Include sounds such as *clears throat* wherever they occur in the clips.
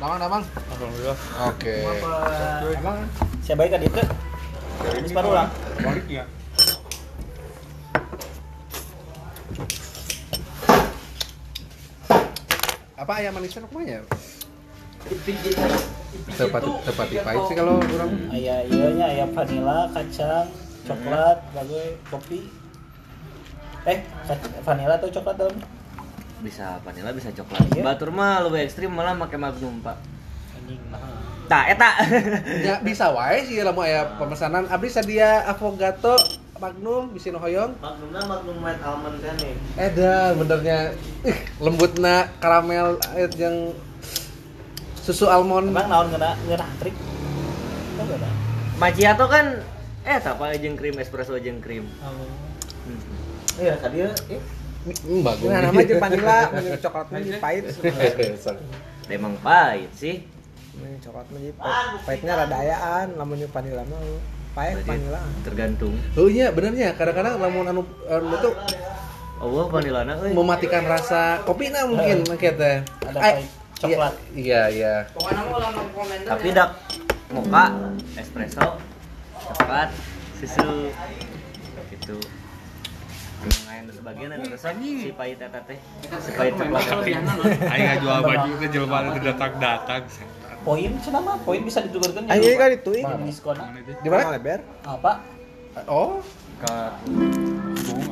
Damang, damang. Alhamdulillah. Oke. Emang saya baik kan itu? Ini separuh lah. Baliknya. Apa ayam manisnya namanya? Tepat tepat pahit sih kalau orang. Ayah ianya ayah vanila, kacang, coklat, bagai kopi. Eh, vanila atau coklat dalam? Bisa vanilla bisa coklat. Iya. Batur mah lebih ekstrim malah pakai magnum, Pak. Anjing mahal. Tah, eta. Ya bisa wae sih lamun aya pemesanan abdi sadia avocado magnum bisi nu hoyong. Magnumnya magnum white almond kan nih. Edan benernya ih lembutna karamel eh, yang susu almond. Emang naon ngena ngena trik? Gak? Macchiato kan eh apa jeung krim espresso jeung krim. Hmm. Iya, tadi ya. Hmm, bagus. Nah, nama jeung vanila, mun coklat jeung pahit. *laughs* Emang pahit sih. Mun coklat jeung pahit. Pahitnya rada ayaan, lamun vanila mah pahit vanila. tergantung. Oh iya benernya kadang-kadang lamun anu anu tuh Allah vanilana euy. mematikan rasa kopi nah mungkin mungkin teh. Ada Ay, pahit coklat. Iya iya. Tapi dak mocha, espresso, coklat, susu gitu. Sebagian ada resep si pahit eta teh. Si pahit coklat. Aing ngajual baju itu jelema itu datang-datang. Poin cenah mah, poin bisa ditukarkan Ah, iya kan itu, diskon. Di mana? lebar? Apa? Oh, Ke Bung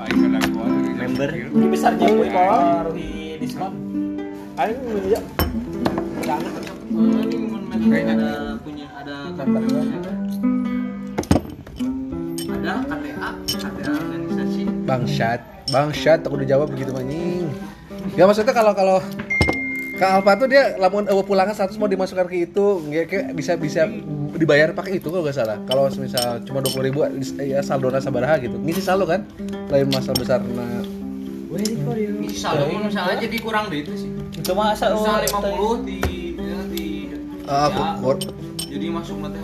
gua Member. Ini besarnya poin kalau di diskon. Aing media. ada punya ada ada KTA KTA organisasi bangsat. Bangsat aku udah jawab begitu anjing. Gak maksudnya kalau kalau ke Alfa tuh dia lamun eueuh pulangan 100 mau dimasukkan ke itu, nggak kayak bisa bisa dibayar pakai itu kalau nggak salah. Kalau misal cuma 20 ribu ya saldona sabaraha gitu. Ngisi saldo kan? Lain masalah besar nah. bisa lo misalnya jadi kurang deh itu sih Itu mah asa bisa 50 di ya, di Ah, ya, jadi masuk nanti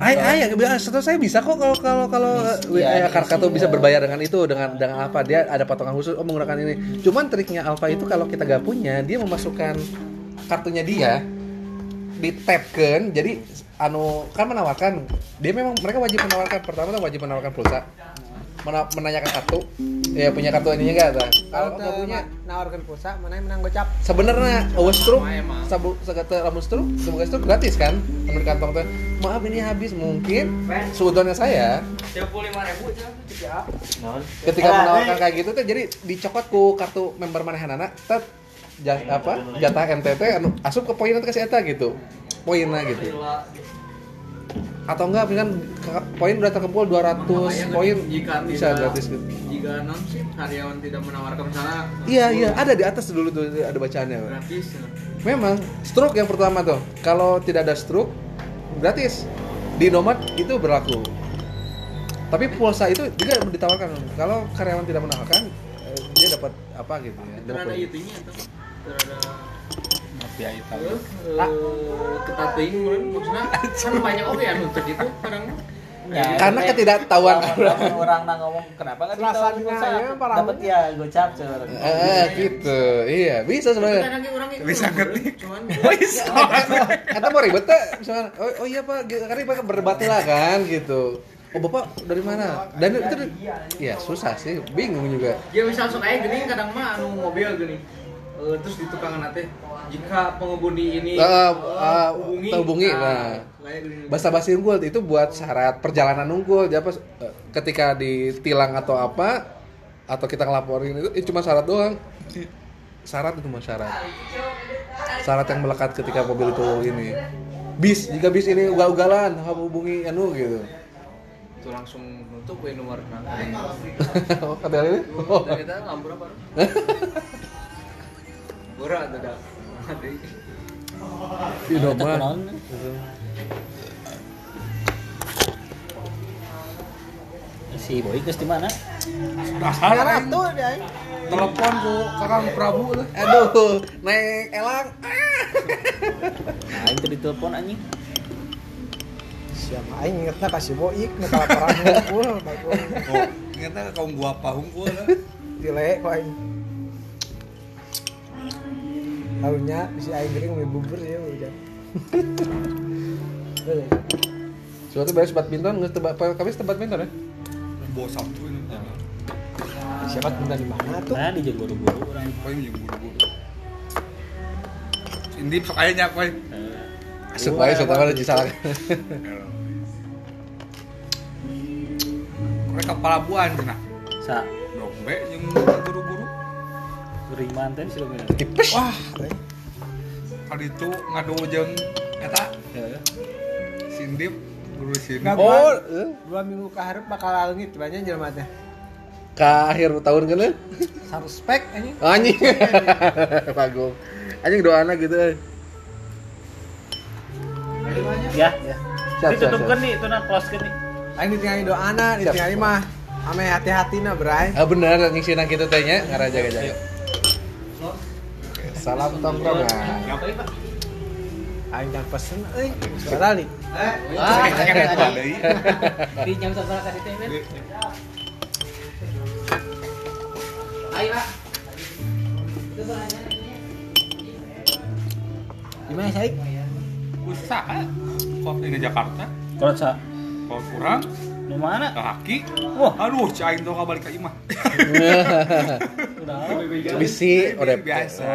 apa Ay, ay, setahu saya bisa kok kalau kalau kalau Iya, ya, Karka tuh iya. bisa berbayar dengan itu dengan dengan apa dia ada potongan khusus oh menggunakan ini. Cuman triknya Alfa itu kalau kita gak punya dia memasukkan kartunya dia di tapkan jadi anu kan menawarkan dia memang mereka wajib menawarkan pertama tuh wajib menawarkan pulsa Mena- menanyakan kartu. Ya punya kartu ininya enggak ada kalau nggak punya? nawarkan pulsa, mana yang menang gocap? sebenarnya awas struk Sama emang. sabu segala lamun struk sebagai struk gratis kan? Menurut kantong tuh. Maaf ini habis. Mungkin seudonnya saya. Tiga puluh lima ribu ketika menawarkan kayak gitu tuh jadi dicokot ku kartu member manehanana tet ja- apa? jatah MTT anu asup ke poin nanti kasih eta gitu. Poinnya gitu atau enggak misalkan poin udah terkumpul 200 poin jika bisa tidak- gratis gitu jika non sih karyawan tidak menawarkan misalnya iya iya ada di atas dulu tuh ada bacaannya gratis ya. Memang stroke yang pertama tuh. Kalau tidak ada stroke gratis. Di nomad itu berlaku. Tapi pulsa itu juga ditawarkan. Kalau karyawan tidak menawarkan eh, dia dapat apa gitu ya. Terus ada dapat- itunya itu Mafia hitam. eh, ketating maksudnya kan banyak oke ya nuntut itu kadang Ya, Karena ketidaktahuan orang orang nang ngomong kenapa nggak ya, parah. Dapat ya gocap cer. Eh, gitu. Iya, bisa sebenarnya. Orang Bisa ngetik. cuman *laughs* Kata mau ribet teh, misalkan, oh, oh iya pak, karena pak berdebat lah kan gitu. Oh bapak dari mana? Dan itu, ya susah sih, bingung juga. ya misal sok aya geuning kadang mah anu mobil geuning Eh, terus di tukangan nate jika pengemudi ini Eh, eh, eh, terhubungi, nah. geuning. bahasa basi unggul itu buat syarat perjalanan unggul jadi apa eh, ketika ditilang atau apa atau kita ngelaporin itu, itu cuma syarat doang syarat itu mah syarat syarat yang melekat ketika mobil itu ini bis jika bis ini ugal-ugalan hubungi anu gitu itu langsung nutup nomor nang oh kata ini oh. dan kita lampu apa *laughs* Bora ada ada Indomart. Naon? Si Boy geus di mana? Dasar aing. tuh dia. aing. Telepon ku Kakang Prabu tuh. aduh naik elang Nah, itu ditelepon anjing. Siapa aing ingetna kasih boik nu kalaparan hungkul, bagus. Oh, ingatnya kaum gua pahung gua lah. Dile kok aing. Harunya si aing gering beli bubur ya udah. Suatu beres badminton, nggak tebak, kami tebak badminton ya? Bawa sabtu ini. Siapa minta di mana tuh? Nah, di buru-buru orang. Kau yang buru-buru. Indip sok aya nya koy. Asup wae saya tahu ada salah. Mereka pelabuhan cenah. Sa Dombe yang buru-buru. Riman teh sih. Tipes. Wah. Kali itu ngadu jeung eta si Indip guru si Indip. Nggak, Oh, gua eh. dua minggu ke hareup bakal leungit banyak jelema teh. ka akhir tahun kan ya? Sarspek anjing. Anjing. *laughs* Bagus. Anjing doana gitu. eh. Ya, ya. Siap, Ditutupkan nih, itu nah close kan nih. Aing ditinggali doana, ditinggali mah ame hati-hatina bray. Ah bener anjing sina kitu teh nya ngarajaga-jaga. Oke, Salam tongkrongan. Aing can pesen euy. Barali. Ah, deui. Di jam sabaraha ka ditu men? Ayo, Pak. Di mana Saik? Usaha. Kok ini Jakarta? Kalau kurang nu mana? kaki. Wah, Aduh, cain tuh balik ke imah. *laughs* udah. Bisi udah biasa.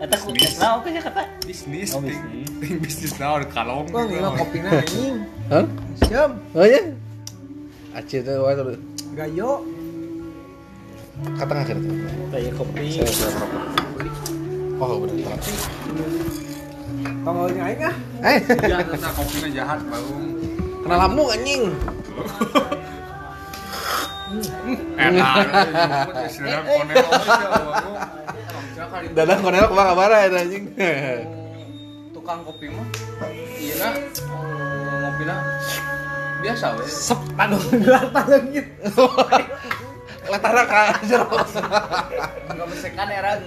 Eta ku nah oke ya kata. Bisnis, Oh, ting, bisnis. bisnis nah udah kalong. *laughs* Wah, ngilu kopina anjing. Hah? Siam, Oh ya? Aceh tuh wae tuh. gayo. Kata akhir tuh. Kayak kopi. Oh bener. Tongolnya aing ah. Eh, Jahat, nah kopinya jahat, baru. Kenal lamu anjing. Enak, *laughs* aja. Dadang konel ke mana ke mana ya anjing. Tukang kopi mah. Iya nah. Ngopina biasa we. Sep, Aduh, gelar talengit. *laughs* latara ka jero. Enggak besekan era.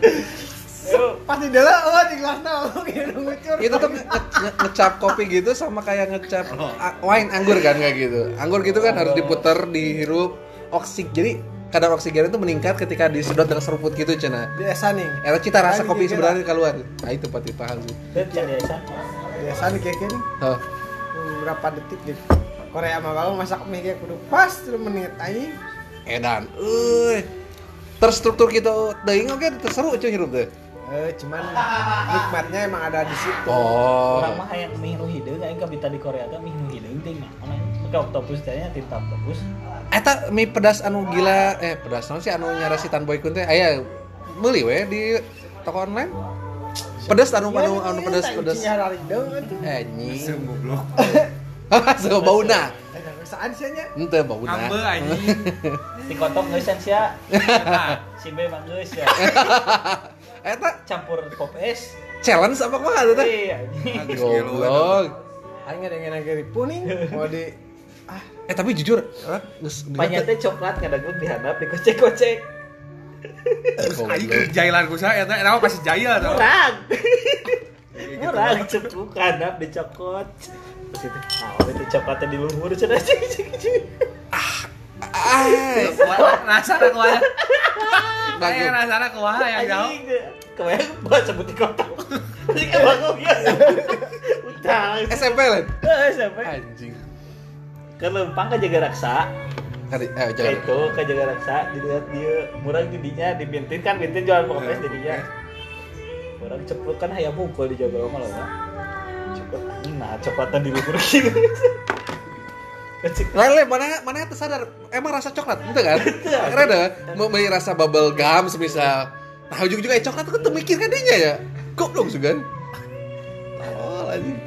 Pasti dela oh di gelasna *laughs* oh gitu ngucur. Itu tuh nge- nge- ngecap kopi gitu sama kayak ngecap a- wine anggur kan kayak gitu. Anggur gitu kan harus diputer, dihirup oksig. Jadi kadar oksigen itu meningkat ketika disedot dengan seruput gitu cina. biasa nih. Era cita rasa Kan kopi sebenarnya keluar. Nah itu pasti paham sih. Biasa. Biasa nih kayak gini. Hah. Hmm, Berapa detik gitu. Korea mah kalau masak mie kayak kudu pas 3 menit anjing. Edan. Euy. Terstruktur gitu teuing oke terseru cuy hirup teh. Eh, cuman nikmatnya emang ada di situ. Oh. Orang mah yang mie nu hideung aing ka bita di Korea teh mie nu hideung teh nah. Make octopus teh nya tinta octopus. Eta mie pedas anu gila eh pedas naon sih anu nyara si Tan Boy Kun teh aya meuli we di toko online. Pedas anu anu anu pedas pedas. Iya, itu. Anjing. Sem goblok. *laughs* So bauna. Ada kesaan sih nya. Henteu bauna. Ambe anjing. *laughs* Di kotok geus sia. Si B mah geus ya. *laughs* Eta Campur kopi es. challenge apa kumaha teh? teh? Iya. Goblok. Aing ada yang lagi puning mau di ah Eh tapi jujur, eh, Banyak teh coklat kadang di handap dikocek-kocek. Aing jailan ku saya eta eta mah pasti jaya tau. Murah. Murah cepuk handap dicokot. Terus itu, nah, itu coklatnya di luhur cenah cik cik cik. Ah, Rasana kumaha? bagus. *laughs* Kayak rasana kumaha yang jauh. Kebayang gua sebut di kotak. Ini kan bagus ya. Utang. SMP lah. Eh, sampai Anjing. ke lempang ke jaga raksa Kali eh ke jangan. itu ke jaga raksa dilihat dia murah didinya dibintin kan bintin jualan pokoknya jadinya orang ceplok kan hayam mukul di jaga loh Pak. cepet nah coklatan di *laughs* gitu kecil Lele mana mana tuh sadar emang rasa coklat itu kan? Karena ada mau beli rasa bubble gum semisal. Nah ujung juga coklat tuh mikir kan dia ya. Goblok juga kan. Oh, anjing.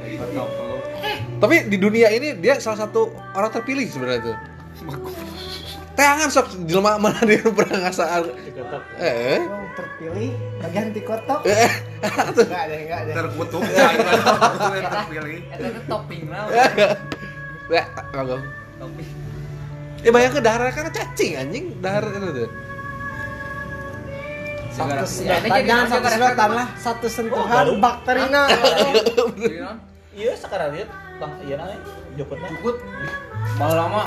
Tapi di dunia ini dia salah satu orang terpilih sebenarnya tuh. Tangan sok jelema mana dia pernah ngasaan. Eh. terpilih bagian di kotok. Eh. Enggak ada enggak ada. Terkutuk aku yang terpilih. Teh topping lah. Ya, kagak. Topping. Eh bayangkan dahar kan cacing anjing, dahar itu tuh. Satu Ya, sedotan, jangan satu sedotan lah, satu Oh, sentuhan baru. bakterina. Non, iya. Sekarang lihat bang iya namanya jokotnya. Jukut. Baheula lama.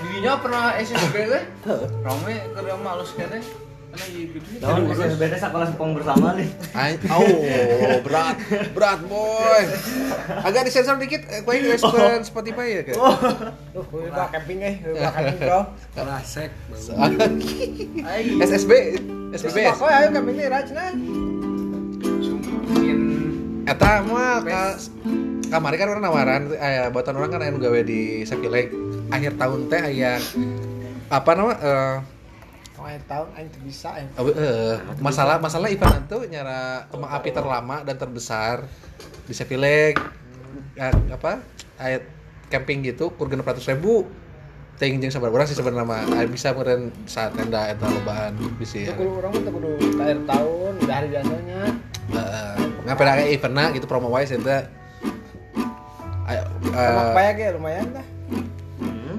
Dirinya pernah SSB teh. Rame keur mah halus SSB teh sekolah sepong bersama nih. Oh, berat, berat boy. Agak disensor dikit, eh, kue nge Spotify ya kan? Tuh, gue udah camping eh, gue *laughs* udah camping bro. Rasek. SSB, SSB. Kok ayo camping nih rajna. Eta mah ka, kamari kan orang nawaran, aya buatan orang kan aya nu gawe di Sapileg. Akhir tahun teh aya apa nama Oh, akhir tahun aing bisa eh. Oh, eh, masalah masalah event itu nyara kembang api terlama dan terbesar di Sepileg Ya, apa ayat camping gitu kur genep ratus ribu ting jeung sabar orang sih sebenarnya mah Aya bisa meureun saat tenda eta lobaan bisi Tuh kudu orang tuh kudu akhir tahun, udah hari biasanya. heeh ngapain aya eventna gitu promo wae eta ayo Sama eh, payah ge lumayan dah.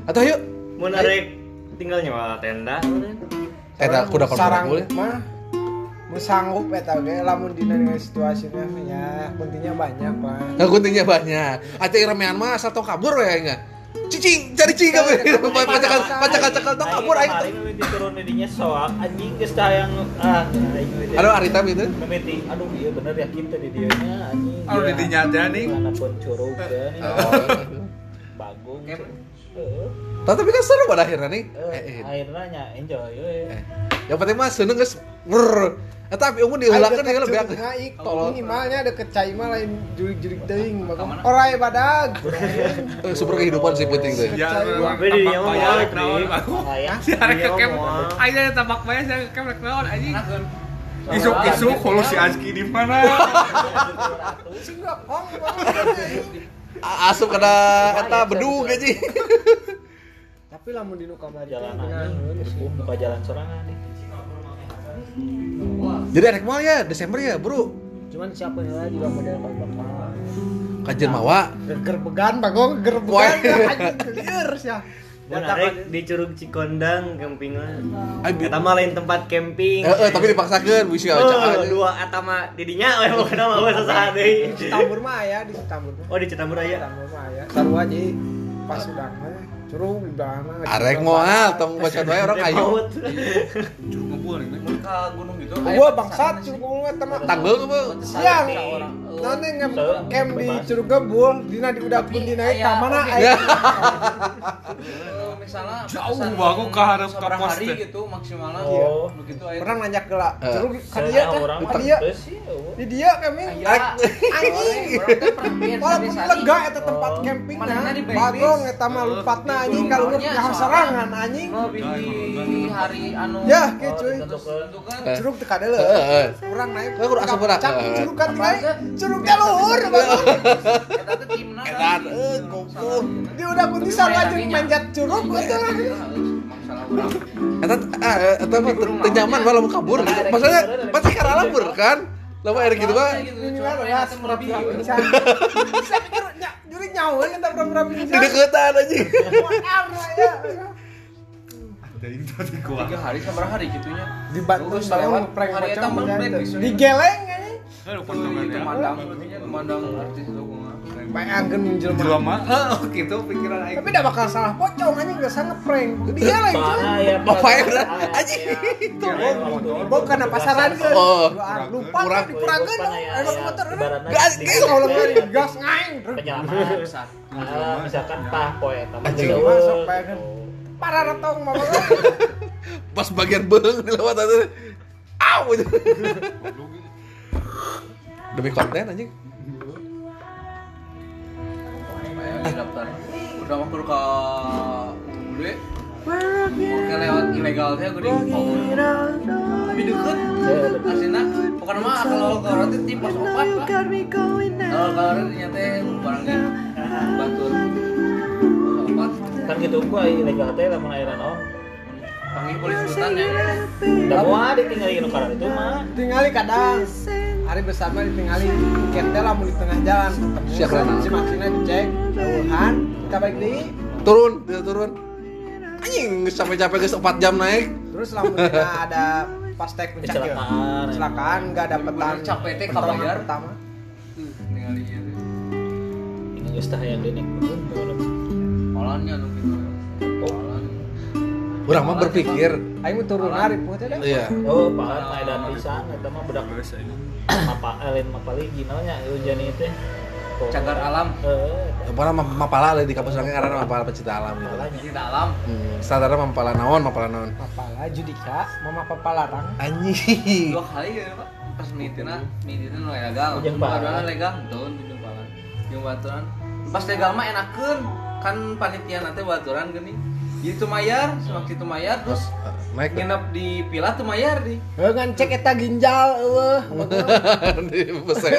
atau yuk Mau narik tinggal nyewa tenda. Tenda kuda kalau sarang boleh mah sanggup eta ge lamun dina dengan situasinya ya kuntinya banyak lah. Nah, guntingnya banyak. Ate ramean mah asal tong kabur ya enggak. Cicing, cari cicing kabur. Pacakan pacakan cekal tong kabur aing teh. Kemarin mimiti turun didinya soak anjing geus tah yang ah. Aduh Arita gitu. mimiti aduh iya bener ya kita di dieu nya anjing. Aduh, di dinya aja, nih. Mana pun curug. Oh. Bagung. Heeh. Tapi kan seru pada akhirnya nih. Eh, Eh, eh. akhirnya nya enjoy we. Eh. Yang penting mah seneng geus ngrrr. Eta tapi umum diulangkeun Aing dia lebih Ngaik, tolong minimalnya deket cai mah lain jurik-jurik teuing. Orai badag. Eh, super kehidupan sih penting tuh. Ya, Gue di dia mah bayar moal, naon, Dik. Bang. Ayah. *laughs* Si arek kekem. Aja tabak bayar saya kekem naon anjing. enakeun. Isuk-isuk kalau si Aski di mana? A- *laughs* Asup kada eta bedug aja. Tapi lamun di nu kamari jalan bener. Buka jalan sorangan nih. Jadi anak mal ya Desember ya, Bro. Cuman siapa yang lagi juga model bakal Kajian mawa. geger began bagong geger Woy. began anjing geger sia. Narik di Curug Cikondang camping mah. Ay, bi- Eta mah lain tempat camping. Eh, eh, tapi dipaksakeun wis ya Oh, cak. dua eta mah didinya we mau kenal mah sasaha deui. Di Tambur mah aya di Tambur mah. Oh di Citambur Di aya. Tambur mah aya. Sarua jadi pas udah mah curug udah mah. Arek moal tong baca wae orang ayo. Curug ngebul ini. Mun ka gunung gitu. Gua bangsat curug ngomong eta mah. Tanggel ke? Siang. orang. Nanti ngem camp di Curug Gebul, dina di udah pun dina ka mana Ya. aya. Eh, misalnya Jauh ke harap ke sabar pos hari teh. gitu maksimalnya. Oh. Begitu aya. Pernah nanjak geula. Eh. Curug ka dieu tah. orang Ka mah dieu. geus sih. eueuh. Di dieu kami. Anjing. Teh Walaupun lega eta tempat Oh. di blacklist. bagong eta mah lupatna anjing kalau lu Gunungnya nyaho soalnya. serangan anjing. Lebih di hari anu. Ya, ke Oh, cuy. Eh. Curug teu kadeuleu. Heeh, heeh. Urang naik. Eh, kudu asup urang. Heeh. curug kan naik. Curug teh luhur. Eta teh timna. Eh, goblok. Dia udah kunti sarua jeung manjat curug betul. Masalah urang. Eta ah, eta mah teu nyaman malah mau kabur. Maksudnya pasti karena labur kan. Lama air gitu mah. Minimal ya pura-pura pingsan. Bisa pikir juri nyawa kita pura-pura Di pingsan. deketan aja. Ya. Ada info di gua. Tiga hari sabar hari gitunya. Dibantu sama lewat prank macam. Digeleng anjing. Aduh, Itu potongan ya. mandang, mandang artis itu gua. Bayangkeun jelema. Jelema mah, heuh, gitu pikiran aing. Tapi tidak bakal salah pocong anjing udah sangat prank. Cuy. Parah ya. Bapak ya udah Parah, anjing. ya. Iya, Bukan apa pasaran ke. Oh. Lupa Kurang. kan dipurakeun. ya, Emang motor. Gas, Gas kalau nggak gas ngaing. penyelamat Ah, misalkan tah poe mah Anjing. jauh. Masuk bayangkeun. Parah retong mama. *laughs* Pas bagian beung dilewat aja. Au. *laughs* Demi konten anjing. Daftar. Udah mau ke Bude. Oke lewat ilegal teh gue di Tapi deket. Asina. Bukan mah kalau ke teh di pos opat lah. Kalau ke orang ternyata barang di Batur. Pos opat. kan gitu gua ilegal teh lamun ayeuna naon Panggil polisi hutan ya. da moal ditinggali nu karena itu mah Tinggali kadang. Hari bersama ditinggali tiket teh lamun di tengah jalan ketemu Siap, Rana. si maksina dicek jauhan kita balik deui Turun, dia turun. Anjing sampai capek geus 4 jam naik. terus lamun ada pas tek puncak ya Kecelakaan. kecelakaan nggak dapetan capek teh kabayar. pertama Tuh, ningali ieu teh. ini geus tah hayang denek Polanya nu gitu. Polan. Urang mah berpikir. aing mah turun teh. Dah. iya. oh pahat mah edan pisan eta mah budak apa lain mapali gimana hujan itu cagar alam. Eh Pokoknya ma- mapala lah di kampus orangnya karena mapala pecinta alam gitu. tidak alam. Hmm, standarnya mapala naon, mapala naon. Papala Judika, mama papalarang. Anjing. dua kali ya pak. Pas mitina mitina nu legal. Jeung. Barusan legal. Tuh jeung pahala jeung baturan. Pas legal mah enakeun. Kan panitia nanti baturan gini jadi tuh mayar semakin itu mayar terus Naik nginep di pila tuh mayar di Heuh ngan cek eta ginjal eueuh. *laughs* di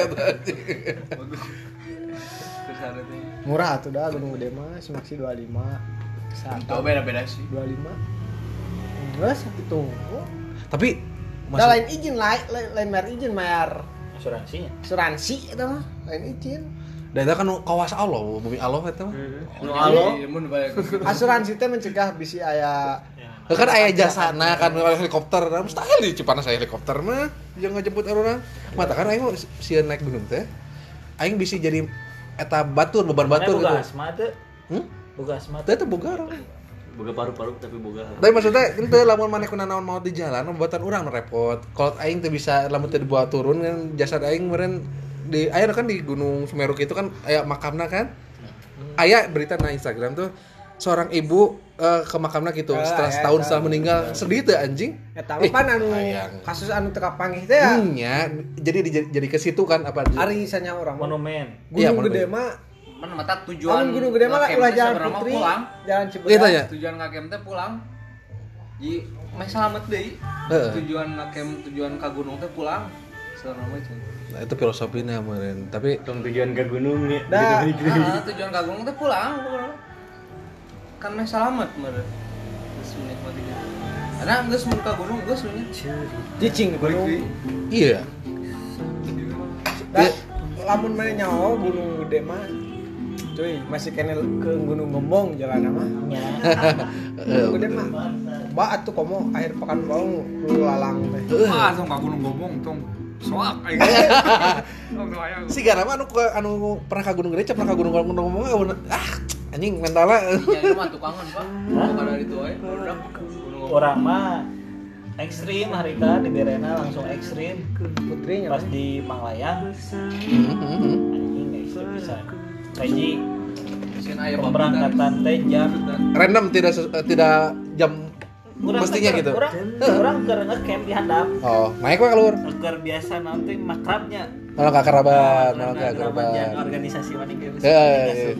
tuh Murah tuh dah Gunung Gede mah semaksi 25. itu Kesehatan beda beda sih 25. Terus itu. Tapi Dah lain izin lain lain, bayar izin bayar asuransinya asuransi itu mah lain izin. Dan itu kan kawas Allah, bumi Allah eta mah. Nu bae Asuransi teh mencegah bisi aya Heuh, Kan aya jasana kan helikopter, nah, mustahil di Cipanas aya helikopter mah. Yang ngejemput orang. Mata kan aing sieun naik gunung teh. Aing bisa jadi eta batur, beban batur gitu. asma teu Hmm? boga asma Teh teh boga orang. boga paru-paru tapi boga Tapi maksudnya itu lamun maneh kuna naon mau di jalan buatan urang nu repot. Kalau aing teh bisa lamun teh dibawa turun kan jasad aing meureun di aya kan di Gunung Semeru itu kan aya makamna kan. Aya berita na Instagram tuh seorang ibu eh, ke makamna gitu Ah, setelah aya, setahun eta. setelah meninggal sedih teh anjing. eta Eh, mah pan anu kasus anu teka panggih teh ya. Hmm, ya. jadi di- jadi ke situ kan apa Ari sanya orang monumen Iya, Gunung monumen. Gede mah mana mata tujuan Lamun Gunung Gede mah ulah jalan Putri, pulang jalan Gitu Cibedak. ya? tujuan ngakem teh pulang jadi meh selamat deui tujuan ngakem tujuan ka gunung teh pulang mah cenah. Nah, itu filosofinya meureun. Tapi tujuan ke gunung ya Dah. Ah, tujuan ka gunung teh pulang pokokna. kan meh selamat meureun geus menikmati gitu. karena geus mun ka gunung geus nya Cicing gunung. iya. Dah, lamun mana nyawa gunung gede mah cuy masih kena ke gunung gembong jalan mah *laughs* gunung gede mah ba atuh komo akhir pekan baru lu lalang teh ah tong ka gunung gobong tong soak *laughs* Si gara mah anu ke anu pernah ka Gunung Gede, cep pernah ka Gunung Gunung ngomong ah anjing mentalnya ya mah tukangan pak. Dari itu aja orang mah ekstrim harita di Berena langsung ekstrim. Putrinya pas di Manglayang. Anjing ekstrim bisa. Kaji pemberangkatan teh jam random tidak eh, tidak jam Urang mestinya gitu. Urang urang keur ngecamp di handap. Oh, naik mah keluar. Agar biasa nanti makrabnya. Malah gak kerabat, Karena malah gak kerabat organisasi mana gitu. Ya, ya, ya.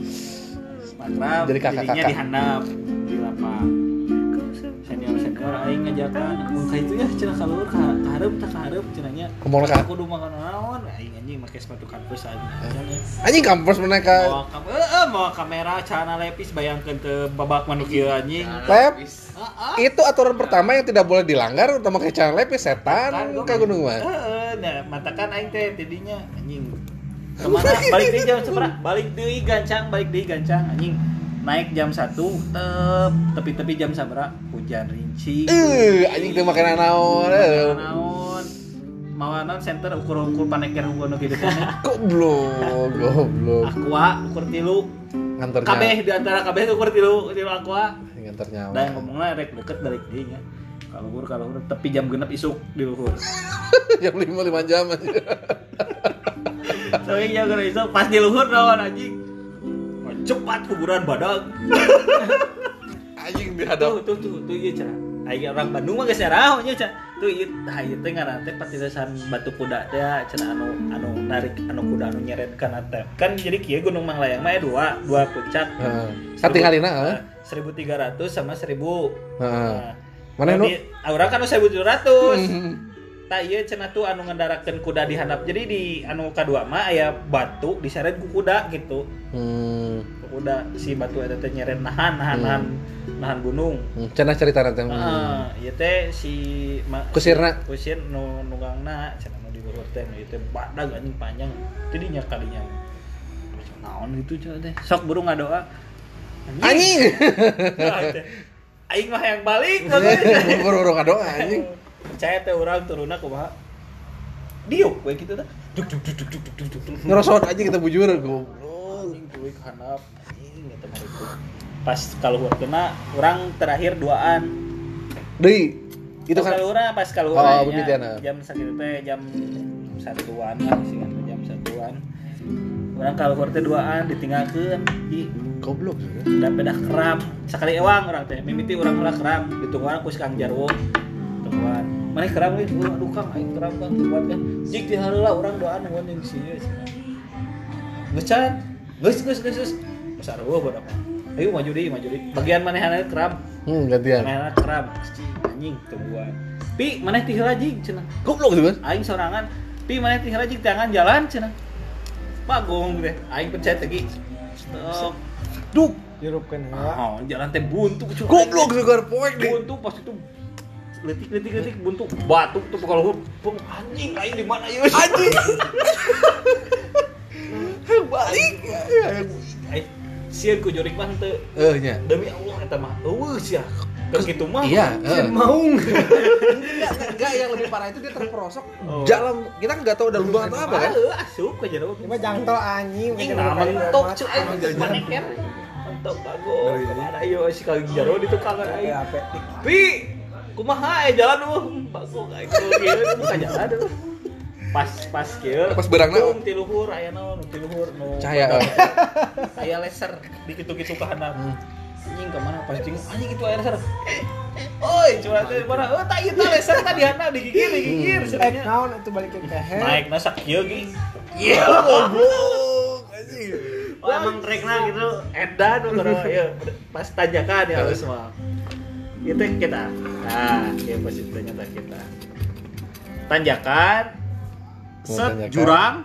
Makrab. Jadi kakak-kakak. jadinya di handap di lapak. Senior senior aing ngajakan muka itu ya cenah kalur ka hareup tah hareup cenahnya. Kumaha ka? Kudu makan naon aing anjing make sepatu kampus aing. Anjing kampus mana ka Bawa kam eh bawa kamera cana lepis bayangkeun teu babak manuk ieu anjing. lab. Heeh. Itu aturan pertama yang tidak boleh dilanggar utama kayak channel lepis setan ka gunung mah. Heeh, nah matakan aing teh tidinya anjing. Ke mana balik deui jam seberapa? Balik deui gancang, balik deui gancang anjing. Naik jam 1, tep, tepi-tepi jam sabara hujan rinci. Eh, anjing teu makanan naon. eh. Naon? Mau naon center ukur-ukur paneker ukur nu kitu teh. Goblok, goblok. Aqua ukur tilu. Ngantor Kabeh di antara kabeh tuh ukur tilu, tilu aqua. Ngantor nyawa. Dan ngomongnya rek deket balik deui nya. Kalau ukur kalau ukur tepi jam genep isuk di luhur. *laughs* Jam 5 5 jam anjing. Tapi jam genep isuk pas di luhur naon anjing. Cepat kuburan badag. *laughs* Anjing Tuh dihadap. tuh tuh tuh iya cara. Ayo orang Bandung mah geus sarah nya cara. Patiresan batu kuda anu anu narik anu kuda anu nyeret teh. Kan jadi kieu Gunung Manglayang mah aya dua, dua puncak. Heeh. Katingalina heeh. Seribu tiga ratus sama seribu. Heeh. Nah, Mana nu? Orang kan seribu tujuh ratus. Hmm. Tak iya cenah tuh anu ngendarakeun kuda di handap. Jadi di anu kadua mah aya batu diseret ku kuda gitu. Hmm. Ku kuda si batu eta teh nyeret nahan nahan nahan nahan gunung. Hmm, Cenah cerita nanti. Heeh, ieu teh si ma, Kusirna. kusir nu nunggangna cenah nu di luhur teh nu teh badag anjing panjang. Jadi nya kalinya naon gitu cenah teh. Sok burung ngadoa. Anjing. Nah, teh. Aing mah yang balik. *laughs* Buru-buru ngadoa anjing. Percaya teh urang turunna kumaha? Diuk we kitu teh. Duk duk duk duk duk duk duk duk. Ngerosot aja kita bujur goblok. anjing tuh ke handap anjing eta mah itu pas kalau kena orang terakhir duaan Deui. Itu kan kalura pas kalura Oh, nya, pemitian, ah. jam sakit teh jam satuan lah sih kan jam satuan orang kalura teh duaan ditinggalkeun di goblok udah pedah keram sekali ewang orang teh mimiti orang ulah keram ditungguan ku si Kang Jarwo tungguan mana keram nih oh, aduh Kang aing keram Kang tungguan kan jik di hareula urang doa nuhun jeung si ieu geus can geus geus geus geus. Besar eueuh berapa ayo maju deui maju deui bagian manehana keram Hmm, gantian. keram Cing, anjing tungguan pi maneh tih heula jig cenah Goblok gitu kan. aing sorangan. Pi maneh tih heula jig tangan jalan cenah bagong deh. Aing pencet lagi. Stop. Duk. Dirupkeun heula. Oh, jalan teh buntu. Goblok juga poek deh. buntu pas itu letik letik letik buntu batuk tuh kalau pung anjing aing di mana ya Anjing. *laughs* Balik. Aing sieun ku jorik mah teu Eh nya. demi Allah eta mah eueuh sia Terus gitu mah Iya, eh. Maung. *laughs* Enggak, enggak yang lebih parah itu dia terperosok Oh. dalam kita nggak tahu dalam lubang atau apa kan. Asup ke jero Ini mah jangtol anjing. luka di mentok cuy maneker mentok bagus ke mana ayo si kali jaro di tukangan aing? Pi, kumaha eh jalan lu. Bagus aing kieu kieu buka jalan dulu. Pas pas kieu. Pas beurangna. Tung ti luhur aya naon ti luhur nu. Cahaya, eh. Aya laser di kitu-kitu ka handap. Anjing ka mana pas jeung anjing itu aya laser. Oi, coba teh mana? Oh, tak ieu laser tadi handap digigir digigir Eh, sebenarnya. naon itu balikin ke head. Naik nasak kieu ge. Iya, goblok. Anjing. Oh emang trekna gitu. Edan kalau ya pas tanjakan ya harus mah. Itu kita. Nah, ya posisi nyata kita. Tanjakan, set tanjakan. jurang,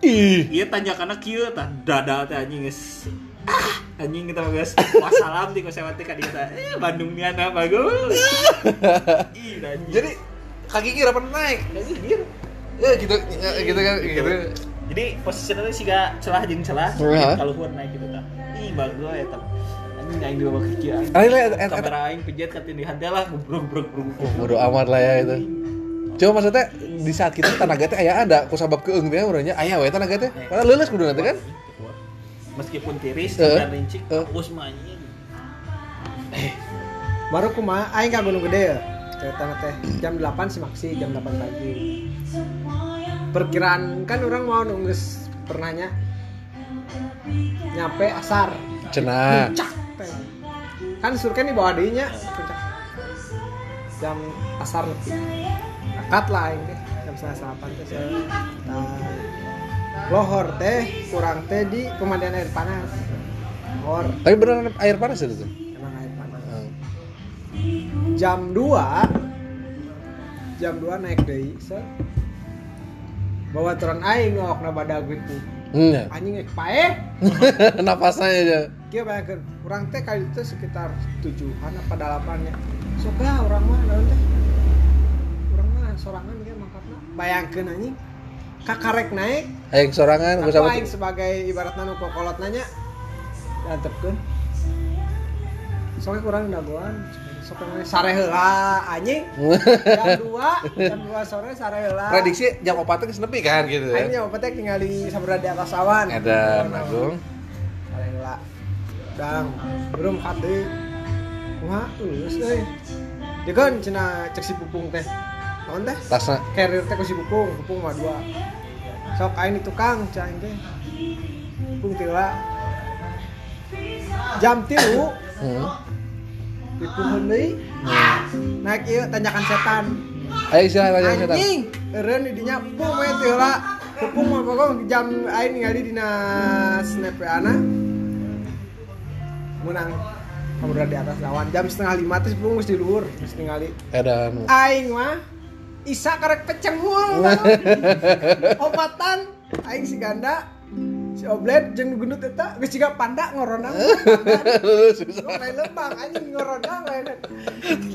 Ih. iya tanjakannya kieu tah dada teh anjing geus. Ah, anjing kita geus wassalam di kosewati ka dieu tah. Eh Bandung niana bagus. *laughs* Ih, anjing. Jadi kaki kira pernah naik. Jadi gir. Ya gitu ya, gitu kan gitu. Jadi posisinya teh siga celah jeung celah, kalau naik gitu tah. Ih, bagus ya tah. Aing di bawah kaki aing. Et- kamera aing pejet ketindihan teh lah gubruk gubruk gubruk Oh, bodo amat lah ya itu. Coba maksudnya di saat kita tenaga teh aya ada ku sabab keung teh urangnya aya we tenaga teh. Padahal leuleus kudu nanti kan. meskipun tiris Eh, dan rincik eh. bagus mah anjing Baru kumaha aing ka Gunung Gede ya. Ceritanya teh jam 8 si Maksi, jam 8 pagi. Perkiraan kan orang mau nunggus pernahnya nyampe asar. Cenah. Puncak teh. Kan sur kan di bawah dinya puncak. Jam asar lebih. Akat lah aing teh. Jam setengah salapan teh saya. Nah, lohor teh kurang teh di pemandian air panas. Lohor Tapi beneran air panas itu tuh. emang air panas. Hmm. jam 2 jam 2 naik deui set bawa turun aing ngok na badag itu Hmm. ya. anjing ek pae *laughs* Napasnya aja. Kieu bayangkeun urang teh kali itu sekitar tujuhan apa delapannya sok ya urang mah naon teh? Urang mah sorangan ge mangkatna bayangkeun anjing. Kakarek naik. Aing sorangan ku aku sabab aing sebagai ibaratna nu kokolot nanya? Diantepkeun soalnya kurang dagoan sok sare heula anjing. Jam *laughs* 2 jam 2 sore sare heula prediksi jam 4 geus nepi kan gitu ya. nya apa teh tinggal di sabra di atas awan. Edan Agung. Dang belum kade wah lulus euy dia kan cina cek si pupung teh naon teh Tasna. carrier teh ku si pupung pupung mah dua sok aing di tukang cah aing teh pupung tila jam tilu Hmm. dipuhun deui naik ieu tanjakan setan. Ayo istilah tanya setan. anjing eureun di dinya pupung we teh heula pupung mah pokok jam aing ningali dina snap ana menang kamu di atas lawan jam setengah lima pupung geus di luhur geus ningali Edan. aing mah Isa karek pecengul *laughs* obatan aing si ganda si oblet jeung gendut eta geus siga panda ngorona *laughs* Susah. Lo lain lembang anjing ngorona lain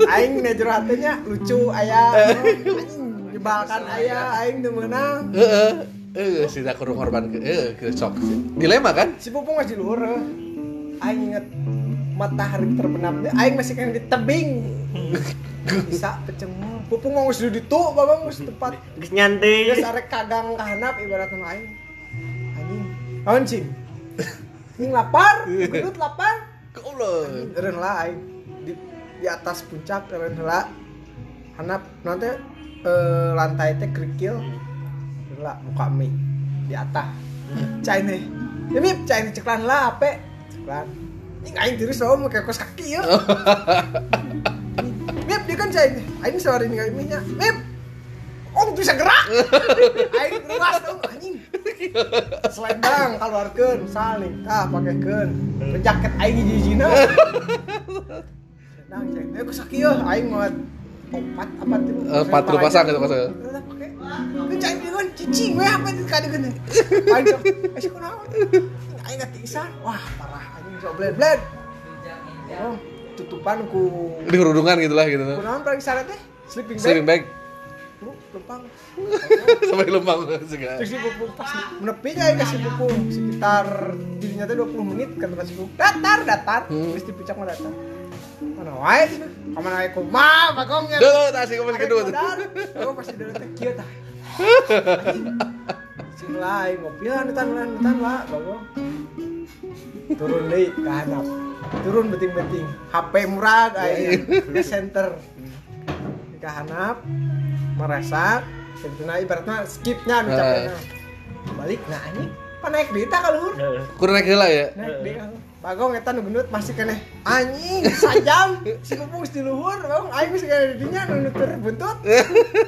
aing ne jero hatenya lucu aya anjing jebalkan aya aing teu meunang Heeh. Eh, si tak kurung korban ke eh ke sok. Dilema kan? si pupung masih luhur eh. Aing inget matahari terbenam aing masih kan di tebing bisa pecengul pupung mau geus di ditu babang geus tepat Geus nyantai. Geus arek kagang ka handap ibaratna aing. Anjing. Naon cing? Anjing lapar, gendut lapar. Goblok. Eureun lah aing. Di di atas puncak keren heula hanap nanti eh, lantai teh kerikil heula muka mie di atas cai nih ya mip cai nih ceklan lah ape ceklan ini aing terus loh mau kos kaki ya *laughs* mip dia kan nih aing ini kali mie mip Om bisa gerak. Aing keluar dong anjing. Selendang keluarkeun saling tah pakekeun. Jaket aing hiji-hijina. Selendang cek. Eh kos kaki ya aing mau opat apa tuh? Eh, empat lu pasang gitu, pasang. Cai dia kan cicing we apa itu kali gini. Eh sih kunaon? Aing nggak tisan. Wah parah anjing sok bled-bled. Oh, tutupan ku Di hurungan gitu lah gitu. kunaon paling syarat teh? Sleeping bag. Sleeping bag *laughs* lempang. sampai lembang juga. Terus si pupung pas menepi aja kasih pupung sekitar dirinya teh 20 menit kan si pupung. Datar, datar. Hmm. Terus di puncak mah datar. Mana wae? Kamana wae kumaha bagongnya. Dulu tak sih kamu kedua tuh. Aku pasti dulu teh kieu tah. *laughs* Sing lain ngopi lah netan lah netan lah bagong. Turun deui ke handap. Turun beting-beting. HP murah aing ke center. Di ka handap meresak Tentunya ibaratnya skipnya nu capekna. Balik nah anjing pan naik deui tah ka luhur. Heeh. Kurang naik heula ya. Naik luhur. Bagong eta nu gendut masih keneh anjing sajam si pupung di luhur bagong aing geus kana di dinya nu nutur buntut.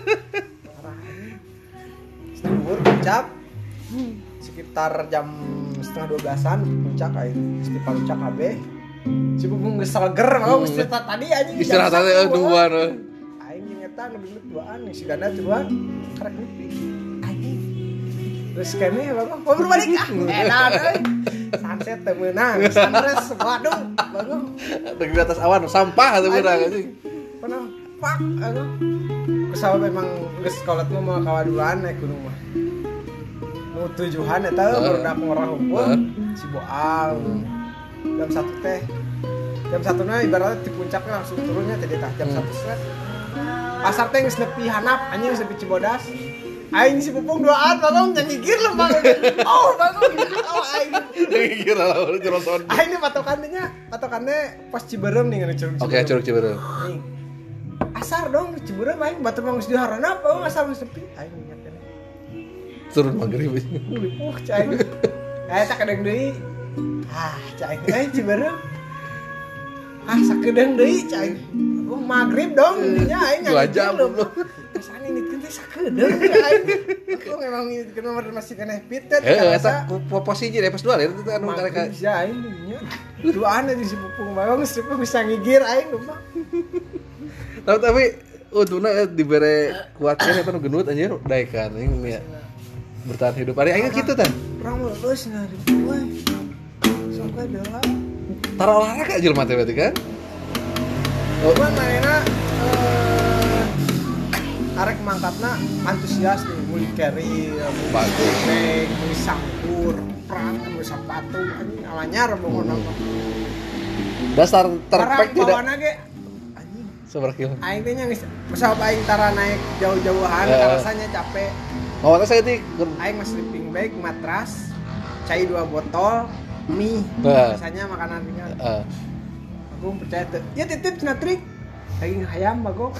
*laughs* Parah. Di luhur puncak sekitar jam setengah dua belasan puncak aing di puncak KB si pupung geus seger bagong geus cerita tadi jam Istirahat aja satu, dua aing jeung eta nu gendut duaan si ganda duluan karek nepi anjing terus kene bagong mau berbalik ah *laughs* enak euy sunset teu meunang sunrise waduh bagong Di atas awan sampah atau benar Anjing. anjing. pernah fuck aku pesawat memang geus kolot mah mau kawaduan naik gunung mah tujuan eta Heeh. barudak ngorah hukum Heeh. si boal jam satu teh jam satu na ibaratnya di puncaknya langsung turunnya tadi tah jam Hmm. satu set pasar teh geus nepi hanap anjing geus nepi cibodas aing si pupung duaan bagong nyengigir lho bang oh bagong oh aing Kira lah jeroson. aing ini patokannya patokannya pas ciberem nih ngene curug Oke, curug Ciberem. Nih. asar dong ciberem aing batu manggus di harana apa oh, asar geus nepi aing Turun maghrib. uh cai. Eh tak kadang deui. Ah cai. Eh ciberem ah sakedeng deui cai. Oh maghrib dong intinya aing Dua jam. belum. Kesan ini kan teh sakedeng cai. Aku memang ini nomor masih kena pitet Eh, karasa eta po- posisi deh pas dua ya itu anu karek sih aing dinya duaan aja si pupung bagong si pupung bisa ngigir aing lupa tapi tapi untungnya eh, dibere kuatnya gendut anjir dae kan ini ya bertahan hidup. Hari aing gitu tan? orang lulus ngari gue sampai bela tara olahraga aja mati berarti kan oh. cuman mainnya eh arek mangkatna antusias nih. Muli carry Bagus. bag muli sangkur perang muli sepatu anjing alanyar pokoknya Hmm. dasar terpek tidak? seberapa kilo? Aing teh nya geus pesawat aing tara naik jauh-jauhan Eh. rasanya capek teh saya ti aing mah sleeping bag matras cai dua botol mie. Nah. biasanya makanan ringan. Eh, aku percaya tuh ya titip cenah trik. Daging ayam bago. *laughs*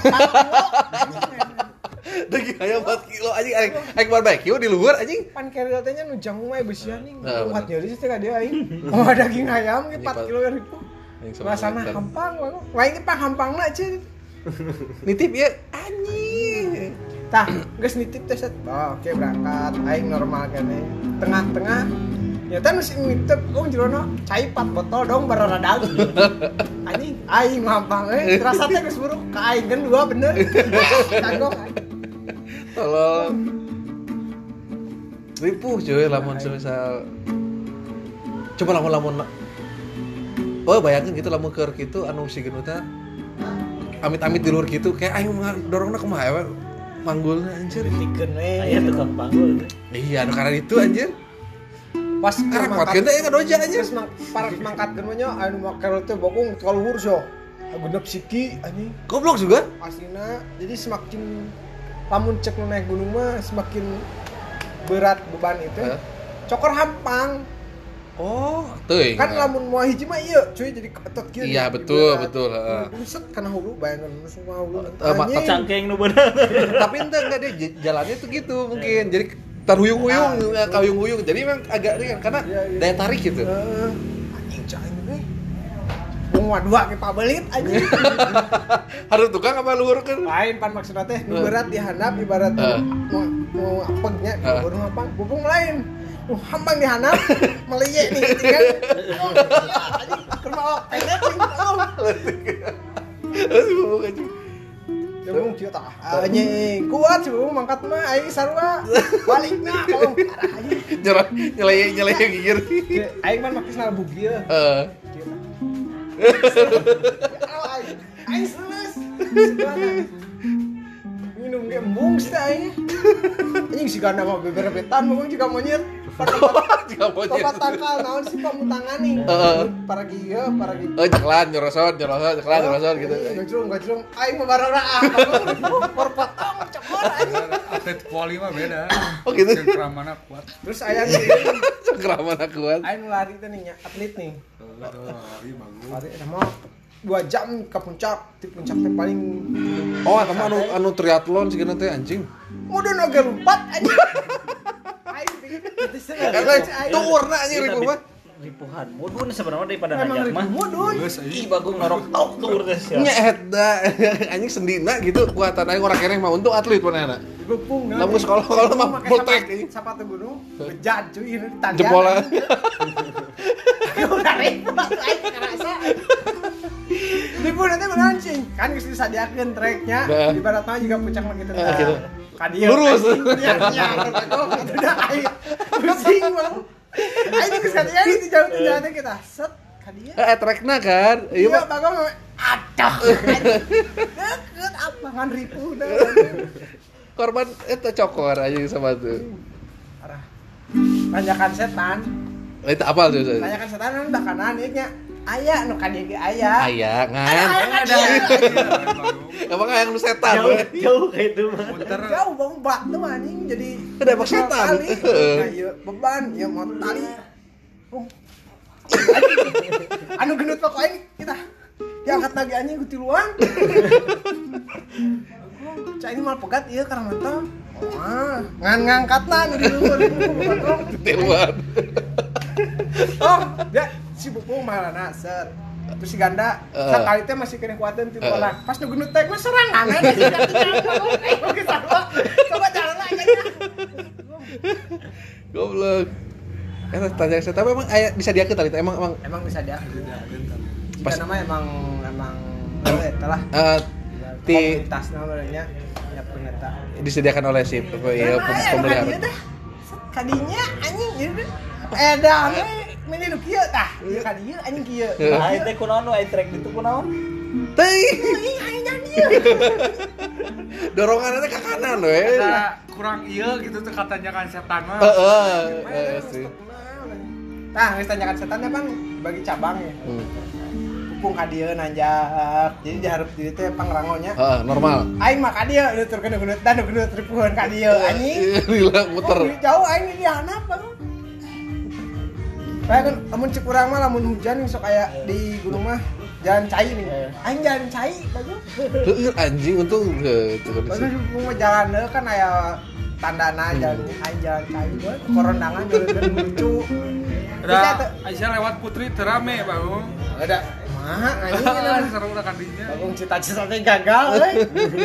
Daging ayam 4 kilo anjing aing aing barbecue di luar anjing. Pan kere tanya nu jangu mah besi anjing. Nah, kuat nyeri sih teh dia aing. Oh daging ayam ge 4 Anjing, kilo ribu. Sama rasana makan. hampang bago. Lain ge pang hampang na cenah *laughs* nitip ya. Anjing tah geus nitip teh set. Oh, oke berangkat. Aing normal kene. Tengah-tengah ya kan masih nitip oh jerono cai 4 botol dong bararadag anjing aing hampang eh. Terasa teh geus buruk ka aing kan dua bener. Kagok. Tolong. Ripuh cuy lamun semisal. Coba lamun lamun oh bayangin gitu lamun keur gitu anu si genuta amit-amit di luar gitu kayak aing mah dorongna kumaha ya manggulna anjir Tikeun we. Aya tukang panggul. iya anu karena itu anjir pas Karena kuatkeun teh ngadoja anjir. Terus mang para mangkatkeun mah nya anu makel teh bokong kaluhur so. Genep siki anjing goblok juga aslinya. Jadi semakin lamun cek naik gunung mah semakin berat beban itu. Cokor hampang. Oh, teuing. kan lamun mau hiji mah iya cuy jadi ketot kieu Iya, di- betul, betul, heeh. buset kana hulu bayangan semua hulu Eh, ma- Anjing. cangkeng nu bener *laughs* Tapi enggak enggak dia j- jalannya tuh gitu mungkin. Jadi terhuyung-huyung, Nah, kayung-huyung. Jadi memang agak ringan karena Iya, iya. daya tarik gitu. Heeh. anjing ini Bunga dua ke pabelit anjing *laughs* Harus tukang apa luhur kan? lain pan maksudnya teh nu Eh. berat dihandap ibarat Eh. mau mau apegnya Eh. baru apa bubung lain nu hambang dihandap meleye nih tinggal oh, kerma oh pendek oh Terus ngomong aja. Bung kieu tah anjing kuat sih bung mangkat mah aing sarua. Balikna kalau parah Nyerah nyeleye nyeleye gigir. aing mah makis na bugi ya Eh, aing seles. Minum ge embung sih aing anjing si ganda mah beberebetan mah juga monyet Naon sih pamutangani Heeh. para gieu para gitu Oh, ceklan, ceklan, gitu. Aing mah barara ah. *laughs* Perpotong anjing. atlet poli mah beda Oh, gitu. cengkramana kuat Terus aya *laughs* Cengkraman kuat. aing lari teh nih atlet nih. lari bagus Lari sama dua jam ke puncak, di puncak teh paling Oh, teman anu anu triathlon sih teh anjing. mudun oge lompat anjing. *laughs* Aing pikir itu seneng. Karena itu warna anjing ribu mah. ripuhan mudun sebenarnya daripada Emang najak ribu mah mudun. Geus, anjing. ih bagus ngorok tok tur teh sia Nya eta *laughs* anjing sendina gitu kuatan aing orang kene mah untuk atlet mana Gupung. Lamun sekolah- sekolah mah boltek, anjing. Sepatu gunung, bejat cuy, ini tangga. Di pun *laughs* nanti menancing, kan geus disadiakeun treknya, ibarat mah juga puncak mah gitu. Ah, gitu. Kan dia Lurus. Kok itu udah aing. Pusing bang. Geus kadieu di jauh di jalan kita. Set, kadieu. Eh trekna kan. Iya Iya, mah. bagong aduh. Deket apa ribu. Korban eta cokor anjing sama tuh. Parah. Tanjakan setan, Itu apa tuh? Ustaz? tanjakan setan kan udah kanan nya. Aya nu kadieu ge aya. Aya ngan. Ada *laughs* Emang yang lu setan. jauh we. jauh kayak itu mah. Jauh bang batu anjing jadi Ada emang setan. tali *laughs* beban ya mau tali. Anu gendut pokoknya ini kita. Diangkat lagi anjing ku tiluan Cak ini mal pegat iya karena mentah Wah, ngan ngangkat lah nu di luhur *laughs* Tiluan. Oh, dia si buku malah set. Terus si ganda Eh. sekali teh masih kena kuatin tipe lah. Pas nu gendut teh mah serangan anjing Oke, sarua. coba jalan aja ya. Goblok. Eh tanya saya tapi emang aya bisa diakeun tali teh? Emang emang? Emang bisa dia Pas- nama emang emang eh telah. Eh, ti komunitas namanya ya ternyata disediakan oleh si ya pem- pemeliharaan. kadinya anjing gitu. Eh dah ini nu kieu tah ieu kadieu anjing kieu ah itu kunaon nu trek ditu kunaon Teuing. Ih, anjing jadi ieu *laughs* Dorongannya ke kanan we. ada kurang iya gitu tuh katanya kan setan mah Heeh, eh, sih. Nah, geus tanyakan setannya bang bagi cabang ya. Hmm. Pupung ka dieu nanjak. Jadi diharap diri teh pangrangonya. Heeh, normal. Aing mah ka dieu nuturkeun gunut dan gunut ripuhan ka dieu anjing. Lila muter. Oh, jauh aing di handap bang. Kayak kan lamun cek urang mah lamun hujan sok kayak di gunung mah jalan cai nih. Aing jalan cai bagus. Heueuh anjing untung heuh itu kan. Bagus mah jalan deui kan aya tandana jalan aing jalan cai gua korondangan jalan lucu. ada Aisyah lewat putri terame bang Ada mah anjing *laughs* seru udah kandinya Bagong cita-cita teh gagal euy.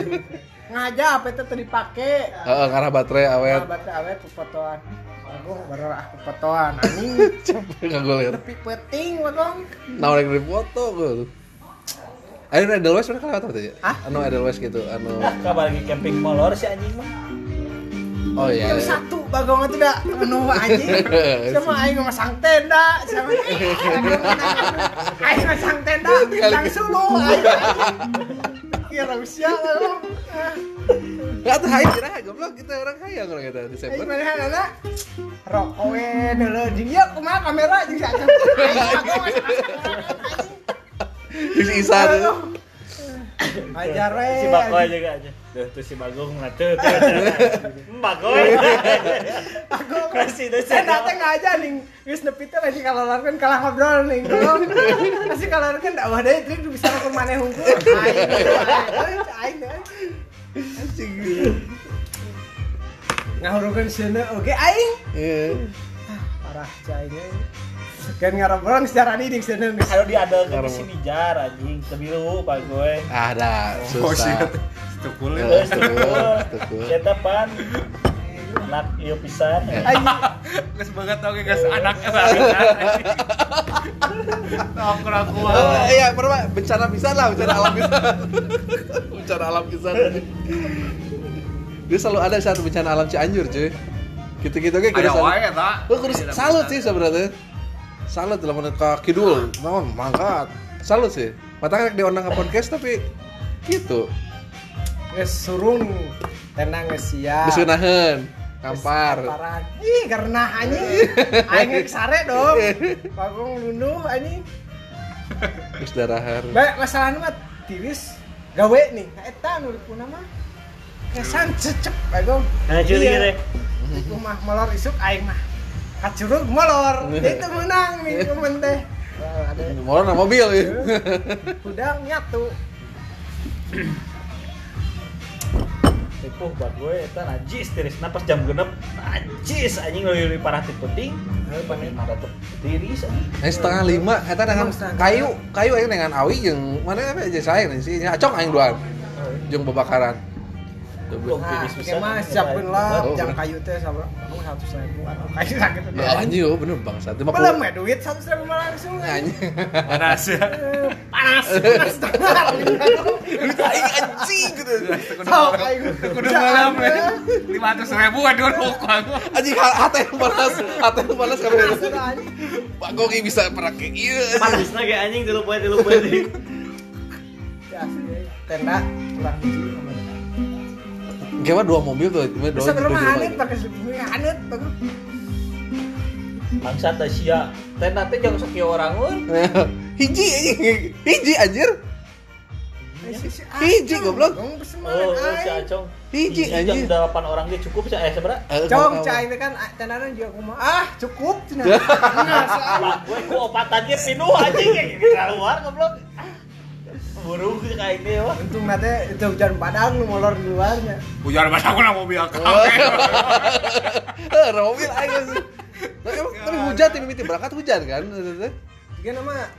*laughs* Ngaja apa itu tadi dipake. Heeh, ngarah baterai awet. Awet awet fotoan. Bagong baru aku fotoan anjing. *laughs* Capek ngagoler. Tapi penting bagong. Naon yang foto gue. Ayo Edelweiss mana kelewat apa tadi? Hah? Anu Edelweiss gitu, anu kabar lagi camping molor si anjing mah Oh iya. Yang iya. satu bagong itu dah anu anjing. *laughs* Sama *laughs* aing masang tenda, sama aing masang tenda bintang sulu aing. Kira usia bagong. Enggak tuh hayang kira goblok kita orang hayang orang kita Desember. mana anak rokok we dulu jeung ieu kumaha kamera bagong masang *laughs* Di isan. Ajar we. si bako aja gak aja Tuh, tuh si Bagong ngatuh. Bagong. Aku Kasih tuh saya datang aja nih, wis nepi teh lagi kalau kan kalah ngobrol nih. Kalau kasih kalau *laughs* kan enggak ada trik bisa ke mana hungkul. Aing, aing, aing. Ngahurungkeun seuneu oge aing. Iya. Parah cainya. Kan ngarobrol secara ini di seuneu geus. Kalau dia ada ke sini jar anjing, kebiru Pak gue. Ada Oh shit. susah. Stukul. Ya. Terus. Kita pan anak ieu pisan. Aing Geus banget tau geus anaknya Nongkrong gua. Oh, iya, pernah bencana bisa lah, bencana alam bisa. bencana alam bisa. Dia selalu ada satu bencana alam Cianjur, cuy. Gitu-gitu Ada kudu salut. wae eta. Oh, kudu salut sih sebenarnya. Salut dalam menurut ka kidul. Naon, mangkat. Salut sih. Mata kan diundang ke podcast tapi gitu. Geus surung tenang *laughs* geus sia. Geus ngeunaheun. Kampar. Parah. Ih, karena anjing. Aing sare dong. Bagong lunduh anjing. Geus darahan. Baik, masalahnya mah tiris gawe nih. Eta nu dipuna mah. Kesan cecep bagong. Nah, curi Iya. re. Iku mah molor isuk aing mah. Kacurug molor. Itu menang nih temen teh. Mau na mobil ya. udang nyatu. *clears throat* Tipuh buat gue eta najis tiris pas jam genep najis anjing leuwih parah ti penting. Heuh panen ada teu tiris. Ini setengah lima, eta dengan kayu, kayu aing dengan awi jeung mana apa aja saya sih, acong aing doang. Jeung bebakaran. Mah siapkeun lah Oh, jam kayu teh sama kamu satu seribu atau kayu *laughs* sakit Ya anjing, oh, bener mah Belum ya duit satu seribu mah langsung anjing. *laughs* Panas ya. Panas panas tangan Duit aing anjing gitu. Kudu malam ya. 500 ribu aduh rokok. Anjing ha- hati yang panas, hati yang panas kamu. Pak bisa anjing. Ya, tenda kurang hiji namanya. Mah dua mobil tuh, cuma dua. dua- hanet pakai hanet bagus Bangsa teh. Tenda teh jangan sakieu orang. *laughs* Hiji hiji anjir. Hiji, goblok. Oh, oh, si. Acong. Hiji, jam anjing. 8 orang dia cukup sih eh sebenarnya. Eh, Cong, kawan- cai ini kan tendaran juga kumaha. Ah, cukup cenah. *laughs* Lah, gue ku opatannya pinuh anjing kayak keluar goblok. Buru kayak ini wah. Untung nate itu hujan padang lu molor di luarnya. Masa aku mau mobil kafe. *laughs* Eh, mobil aing sih. Tapi hujan, tapi mimiti berangkat hujan kan. Jika nama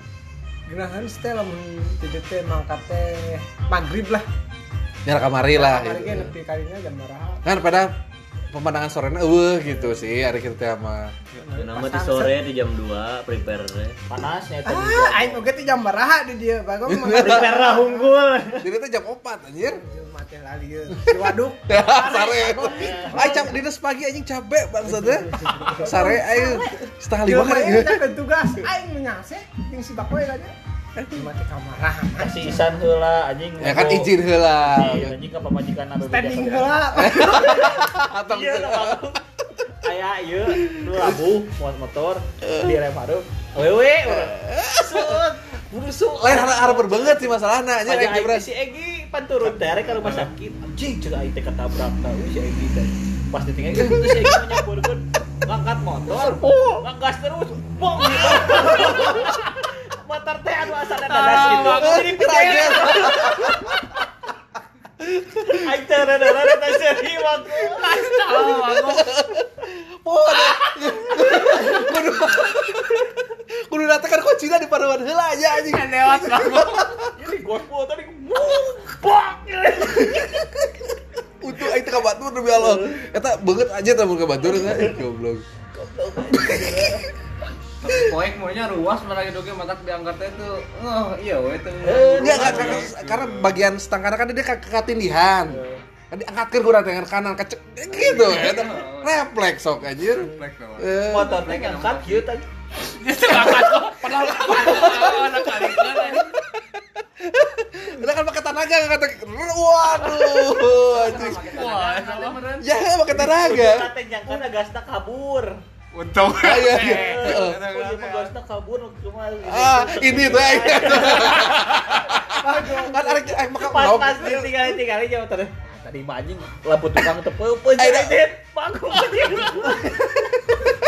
genahan teh lamun tidur teh mangkat teh maghrib lah. Nyara kamari lah. Kan pada pemandangan sorenya eueuh gitu sih hari kita sama Nama di sore di jam 2 prepare. Panasnya tadi. Ah, aing oge teh jam berapa di dia. Bagong mah *laughs* Prepare lah unggul. Jadi teh jam 4 anjir. mati lali ge. Si waduk. Sare. Ai cap dinas pagi anjing capek bangsa teh. Sare aing setengah lima kan. Aing teh tugas aing menyase jeung si bakoy aja. Mati kamar. Kasih isan heula anjing. Ya kan izin heula. Iya, anjing ka pamajikan na Standing heula. *laughs* Atau Iya, lah, Aya ieu nu labu muat motor di rem harum. Wewe. Suut. Buru suut. lain harap harap berbanget sih masalahnya Aja aing jebret. si Egi pan turun teh ke rumah sakit. Anjing aing teh ketabrak tah si Egi teh. Pas ditinggal itu si Egi menyamburkeun ngangkat motor. Ngegas terus. Bong. *laughs* Motor teh anu asa dadas gitu. Jadi Kaget. Aing teh rada-rada teh seri waktu. Oh, kudu kudu datang kan kocina di paruan heula aja anjing. Lewat Ini gospel tadi. Bong. Untuk aing teh ka batur demi Allah. Eta beungeut aja teh mun ka batur kan. Goblok. Poek maunya ruas mana gitu ge matak diangkat itu. Oh, iya we teu. Enggak, enggak, karena, karena bagian stang kanan kan dia ke ketindihan. Kan diangkatkeun kurang dengan kanan kecek gitu. Eta refleks sok anjir. Eh, Motor teh ngangkat kieu tadi. Udah *laughs* kan pakai tenaga kan kata waduh anjing. Ya pakai tenaga. Teh jangkana gasna kabur. Untung. Ah, iya, iya. Mah gasna kabur. Ah, ini tuh aing. Kan arek aing makan pas pas ditinggal tinggal aja motor. Tadi terima anjing lampu tukang tepeu peuh anjing bangku anjing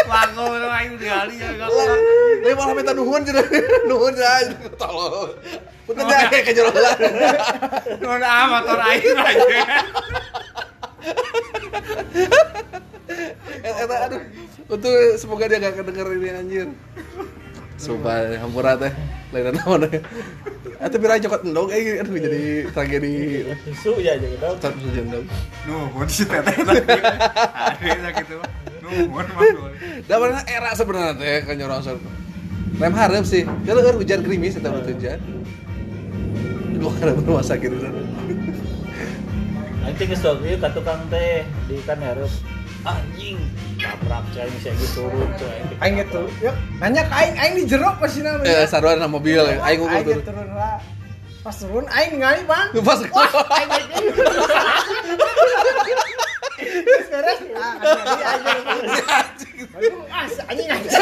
Lagu itu aing kali ya enggak. Lah malah minta nuhun cenah. Nuhun aja tolong. Punten ya kayak kejorolan. Nuhun ah motor aing aja. Eta aduh. Untuk semoga dia gak kedenger ini anjir. Sumpah hampura teh. Lain naon teh. Atuh pira cokot endog eh aduh jadi tragedi. susu ya aja gitu Satu jendong. Nuhun si teteh tadi. Ada gitu. Nuhun mah. Da mana era sebenarnya teh kan nyorosor. Rem hareup sih. Kalaueur hujan gerimis eta hujan. Dua kali rumah sakit itu. anjing geus sok ieu ka tukang teh di kan hareup anjing tabrak cai bisa gitu turun cai Aing gitu. Yuk, nanya ke aing, aing di jeruk pasti Eh namanya. sarwana mobil aing ngukur Aing turun. turun lah. Pas turun aing ngali, Bang. *laughs* Pas Aing ini. Terus beres. Ah, aing. Aduh, as anjing anjing. *laughs*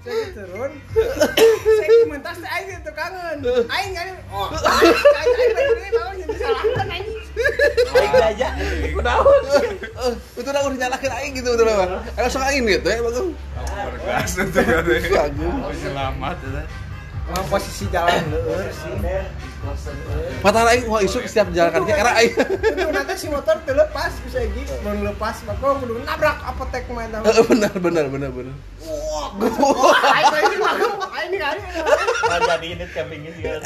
Oh, aing turun. Saya teh aing itu kangen. Aing ngali. Oh, aing aing ini mau jadi salahkan anjing. baik aja kunaon Eh, itu udah nyalakan aing gitu betul apa? Ayo langsung aing gitu ya, bagus. Itu ya teh. Bagus. Selamat ya. Emang posisi jalan leur sih. Mata aing wah isuk setiap jalan kaki era aing. Nanti si motor tuh lepas bisa gitu. Mau lepas maka kudu nabrak apotek main tahu. Eh, Benar benar benar benar. Ini mah ini ini campingnya sih kan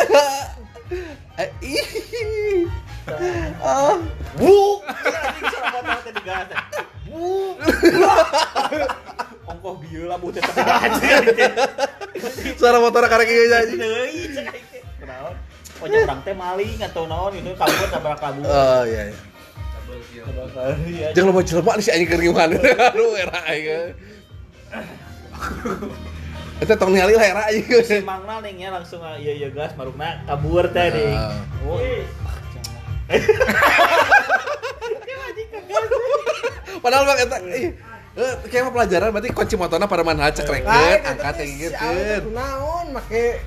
Eh, ih. Ah, bu bu ongkoh bieu lah butet teh anjing. Suara motor karek ieu jadi. oh orang teh maling atau naon itu kabur tabrak kabur. Oh iya iya. Iya, Jangan lupa jelema si anjing keur gimana. *laughs* Aduh era aing. *laughs* Eta tong ningali lah era aing. si mangna ning nya langsung ah, iya iya gas marukna kabur teh ding Ah. oh *laughs* Padahal bang eta eh, kayak pelajaran berarti kunci motorna pada mana cekreket, angkat kayak gitu. Naon make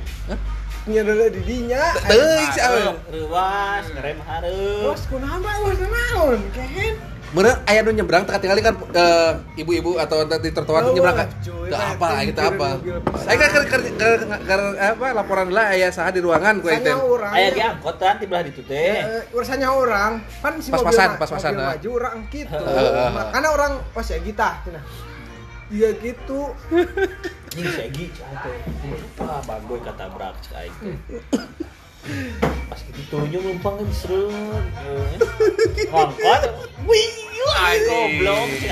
nya dulu di dinya. Teuing si awewe. Ruas, ngerem hareup. Bos kunaon bae bos naon? Kehen. Meureun aya nu nyebrang teka tinggali kan eh, ibu-ibu atau di trotoar Oh, nyebrang kan. kan apa itu kita mikirin apa. Saya kan ker ker ker apa laporan lah aya saha di ruangan ku Sanya ente. orang. Aya ge angkot kan di belah ditu teh. Eh, urusannya orang kan si Pas-pasan, pas-pasan, ah. maju orang gitu Heeh. makanya orang pas ya kita iya gitu Anjing segi Ah, bagoy kata brak teh. *laughs* Pas gitu turunnya numpang kan serut. Ngangkat. Wih, aing goblok si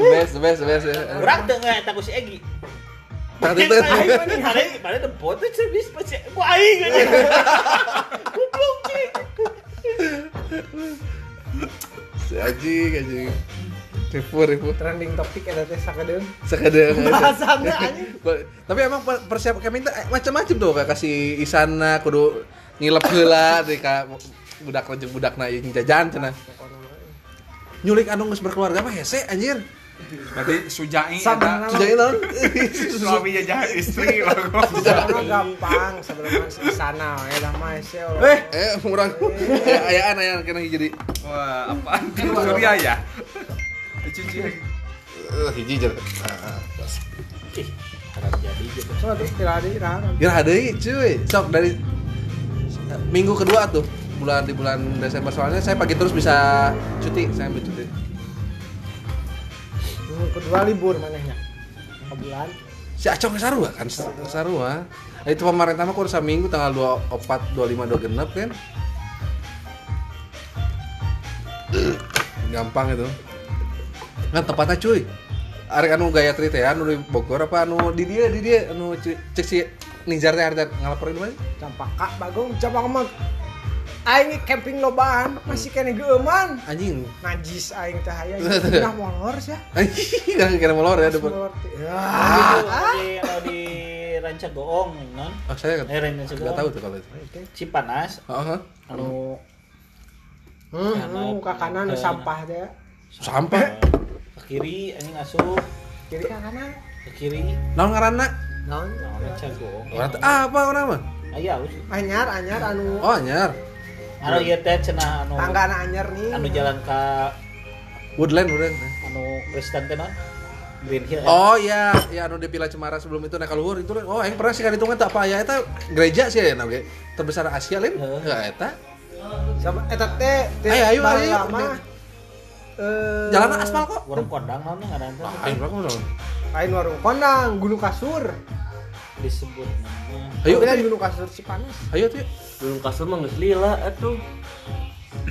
best, best, best. Urang teu nggak si Egi. Mah nih hari pada dempot tuh cevis pas si ku aing aja. Goblok cik. Si anjing anjing. Rifu, rifu. trending topik ada teh sakadeung Sekadang. bahasannya anjing *laughs* Tapi emang per- persiap kami teh eh, macam-macam tuh kayak kasih isana kudu ngilep heula *laughs* deui ka budak rejeng budakna ieu jajan cenah. Nyulik anu geus berkeluarga mah hese anjir. Berarti sujai eta. Sejak naon? *laughs* Suami jajan istri bagus. Gampang sebenarnya sana ya dah mah sih Eh, eh urang ayaan ayaan kena jadi Wah, apaan? Kan Surya ya? Dicuci lagi. eh hiji jer. Ih, harap jadi gitu. so tuh tidak ada irah Ya ada cuy. Sok dari minggu kedua tuh bulan di bulan Desember soalnya saya pagi terus bisa cuti, saya ambil cuti. minggu kedua libur manehnya ke bulan Si Acong Sarua kan Sarua. Nah, itu pemerintah mah kurang minggu tanggal 24, 25, 26 kan. Gampang itu. Kan tempatnya cuy. Arek anu Gayatri teh anu di Bogor apa anu di dia di dia anu cek si Nizar teh harita ngalaporin mana? campaka bagong cabang mah aing camping lobaan masih kena geuman Anjing. najis aing teh aya *laughs* nah molor sih Anjing kan kira molor ya depan. ya Ah, di kalau di Ranca Goong non. Oh, saya Eh, Ranca nggak Goong. tahu tuh kalau itu. Cipanas oh. anu hmm, Kanan. hmm, ke kanan sampah teh Sampah. *laughs* ke kiri anjing asup kiri ke kanan ke kiri Naon ngaranna? naon Ranca Goong. Orang teh apa orang mah? aya anyar anyar anu Oh, anyar. anu ieu teh cenah anu tangga anyar nih anu jalan ka Woodland, Woodland. anu Kristen teh naon Green Hill Oh iya, ya anu di Pila Cemara sebelum itu naik luhur itu oh aing pernah sih kan hitungan tak apa ya eta gereja sih ya oge. Terbesar Asia lain. Heeh. Eta. sama eta teh Ayo, ayo, ayo. Eh Jalan aspal kok. warung kondang ngaran teh Ah, aing berapa dong? lain warung kondang gunung kasur. Disebut namanya. Ayo, kan ayo, gunung kasur Cipanas. Ayo tuh. belum kasur mah geus lila atuh.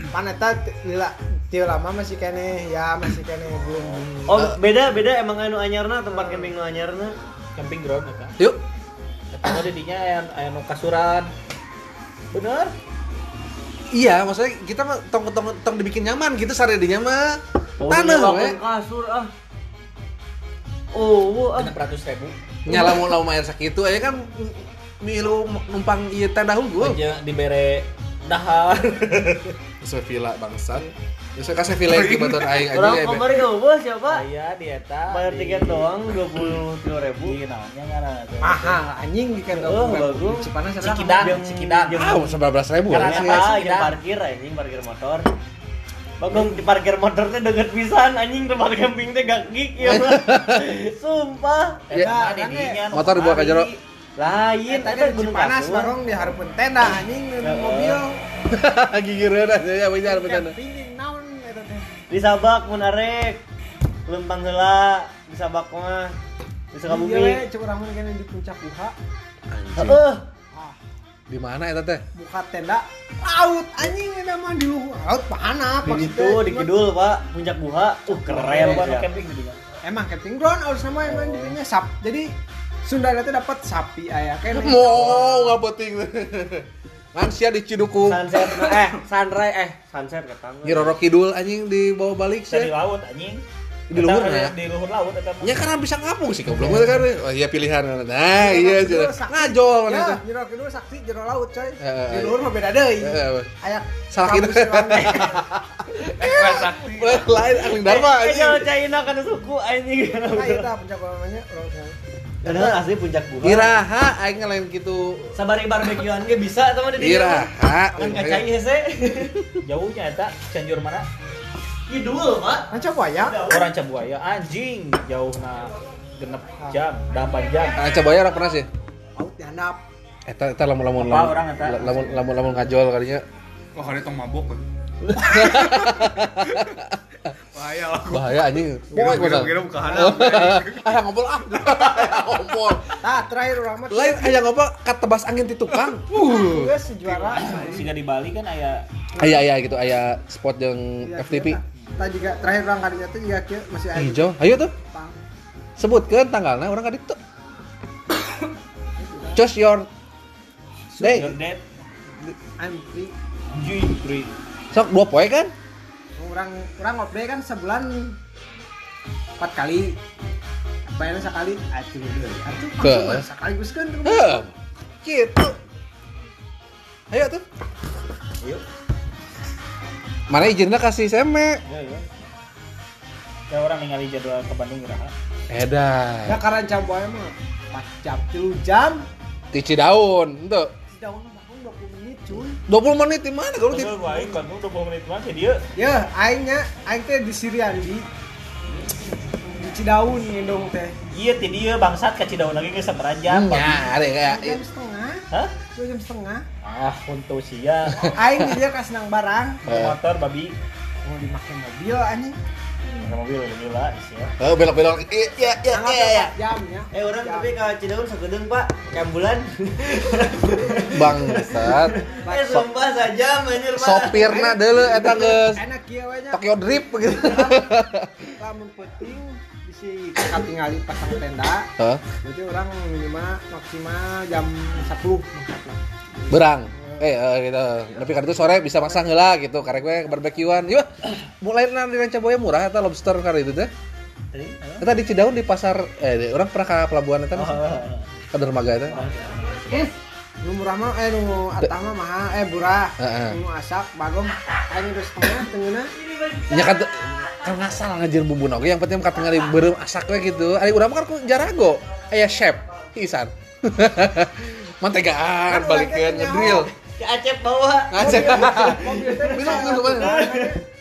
Paneta lila tiu lama masih kene ya masih kene belum. Oh beda beda emang anu anyarna tempat camping nu anyarna. Camping ground eta Yuk. eta mah di dinya aya aya nu kasuran. Bener Iya, maksudnya kita mah tong tong tong dibikin nyaman gitu sare dinya mah. Oh, Tanah nyewakeun we. kasur ah oh ah enam ratus ribu Nyala mau lamun main sakitu aya kan milu numpang ieu tenda hunggul. aja dibere dahar Sesuai villa bangsat. Sesuai kasih villa iki batur aing aja orang ya. Be. kamari eueuh siapa aya di eta bayar di- tiket doang dua puluh tiga ribu di naonnya ngaran teh. mahal anjing di kan Oh, bagus. Cipanas ada Cikidang Cikidang Ah, sebelas belas ribu. Karena ya. apa? Yang Dah? parkir anjing parkir motor Bagong di parkir motor teh deket pisan anjing tempat camping teh gak gig ya mah. *laughs* Sumpah. Ya, di motor dibawa ke jero. Lain kan gunung kasur. barong diharapkan tenda anjing di mobil *laughs* Gigireun aja ya bener bener. camping di naon eta teh Di Sabak mun arek. Lempang di Sabak mah. Di Iya we, Sukabumi. cek urang mah kene di puncak Buha Anjing. Heeh. Di mana eta teh? buka tenda laut anjing eta mah di luhur laut panas Di itu di kidul, Pak. Puncak Buha. Uh, keren ya. camping dinya emang camping ground harus nama emang dinya sap jadi Sunda itu dapat sapi ayah kene *laughs* Mau nggak penting. *laughs* Kan sia di Ciduku. Sunset eh sunrise eh sunset kata gua. Nyiroro Kidul anjing di bawah balik Bisa di sih. laut anjing Di luhur nah. di luhur laut eta Ya karena bisa ngapung sih goblok kan. Oh iya pilihan. Nah, iya sih. Ngajol mana ya itu. jero kedua saksi jero laut coy Eh, di eh, luhur mah beda deui Eh, aya Salah. Ekspres *laughs* sakti. Lain angling Dharma Eh, anjing. kalau China kan suku anjing. nah eta puncak namanya Bener asli puncak Buha. Iraha aing ngelain gitu. Sabari barbekyuan ge bisa teman di. Iraha. Kan kacai hese. *laughs* jauhnya eta Cianjur mana Kidul, Pak. Manca buaya orang Cabuaya anjing jauh na genep jam 8 jam Ah, coba ya orang pernah sih. laut dihandap Eta eta lamun lamun lamun lamun ngajol kalinya. Wah, kali tong mabok. *laughs* Bahaya lah. Bahaya anjing. Gira-gira bener. gira ke. Ah ngobrol ah. Ngobrol. nah terakhir urang mah Lain aya ngobrol kat tebas angin ti tukang. *laughs* Uh. sejuara sehingga di Bali kan aya Aya aya gitu aya spot yang Iya, FTP. tadi juga terakhir urang kadinya tuh juga kieu masih aya Hijau. Ayo tuh. Pang. Sebutkeun tanggalna orang ka ditu. Choose your day. your I'm free Jui Sok dua poe kan? Orang orang ngobrol kan sebulan empat kali bayarnya sekali deui atuh Ke. langsung sekaligus kan. Gitu. Ayo tuh. Yuk. Mana izinnya kasih seme? ya ya ya orang ningali jadwal ke Bandung ya Edan. karena jam buaya mah 4 jam 3 jam Tici daun, 20 menit cuy. 20 menit di mana kalau di aing Bandung 20 menit mah sih dia ya aingnya aing teh di Siriandi di Cidaun ngendong teh. Iya ti dia bangsat ka Cidaun lagi geus sabaraha jam Ya, ada kayak jam setengah. Hah? Dua jam setengah. Ah untuk sia *laughs* aing di dia kasih nang barang. Motor babi. Mau dimakai mobil anjing Pakai mobil gila sia Oh, belok-belok. Iya, iya, iya, iya, iya. jam ya Eh orang tapi ke Cidaun sakedeung, Pak. Kambulan. Bangsat. *laughs* Eh sumpah saja anjir, Pak. Sopirna deuleu eta geus enak kieu we nya Tokyo Drift begitu. lamun penting pasang tenda berarti orang minimal maksimal jam 10 maksudnya Berang. Eh, eh, gitu. Tapi kan itu sore bisa masang heula gitu. Karek we barbekyuan. Yuk, mulai di Ranca Boya murah eta lobster kali itu teh. hah? Eta di Cidaun di pasar eh di- orang pernah ke pelabuhan eta Oh, ke dermaga eta. nu murah mah eh nu atama mahal eh murah Heeh. nu asak bagom aing terus setengah tengeuna Nya kan kan ngasal ngajir bumbu oge yang penting ka tinggal beureum asak we gitu. Ari urang mah kan jarago aya chef pisan. *laughs* mantegaan balikin ngedrill Si Acep bawa. teh Minum, minum.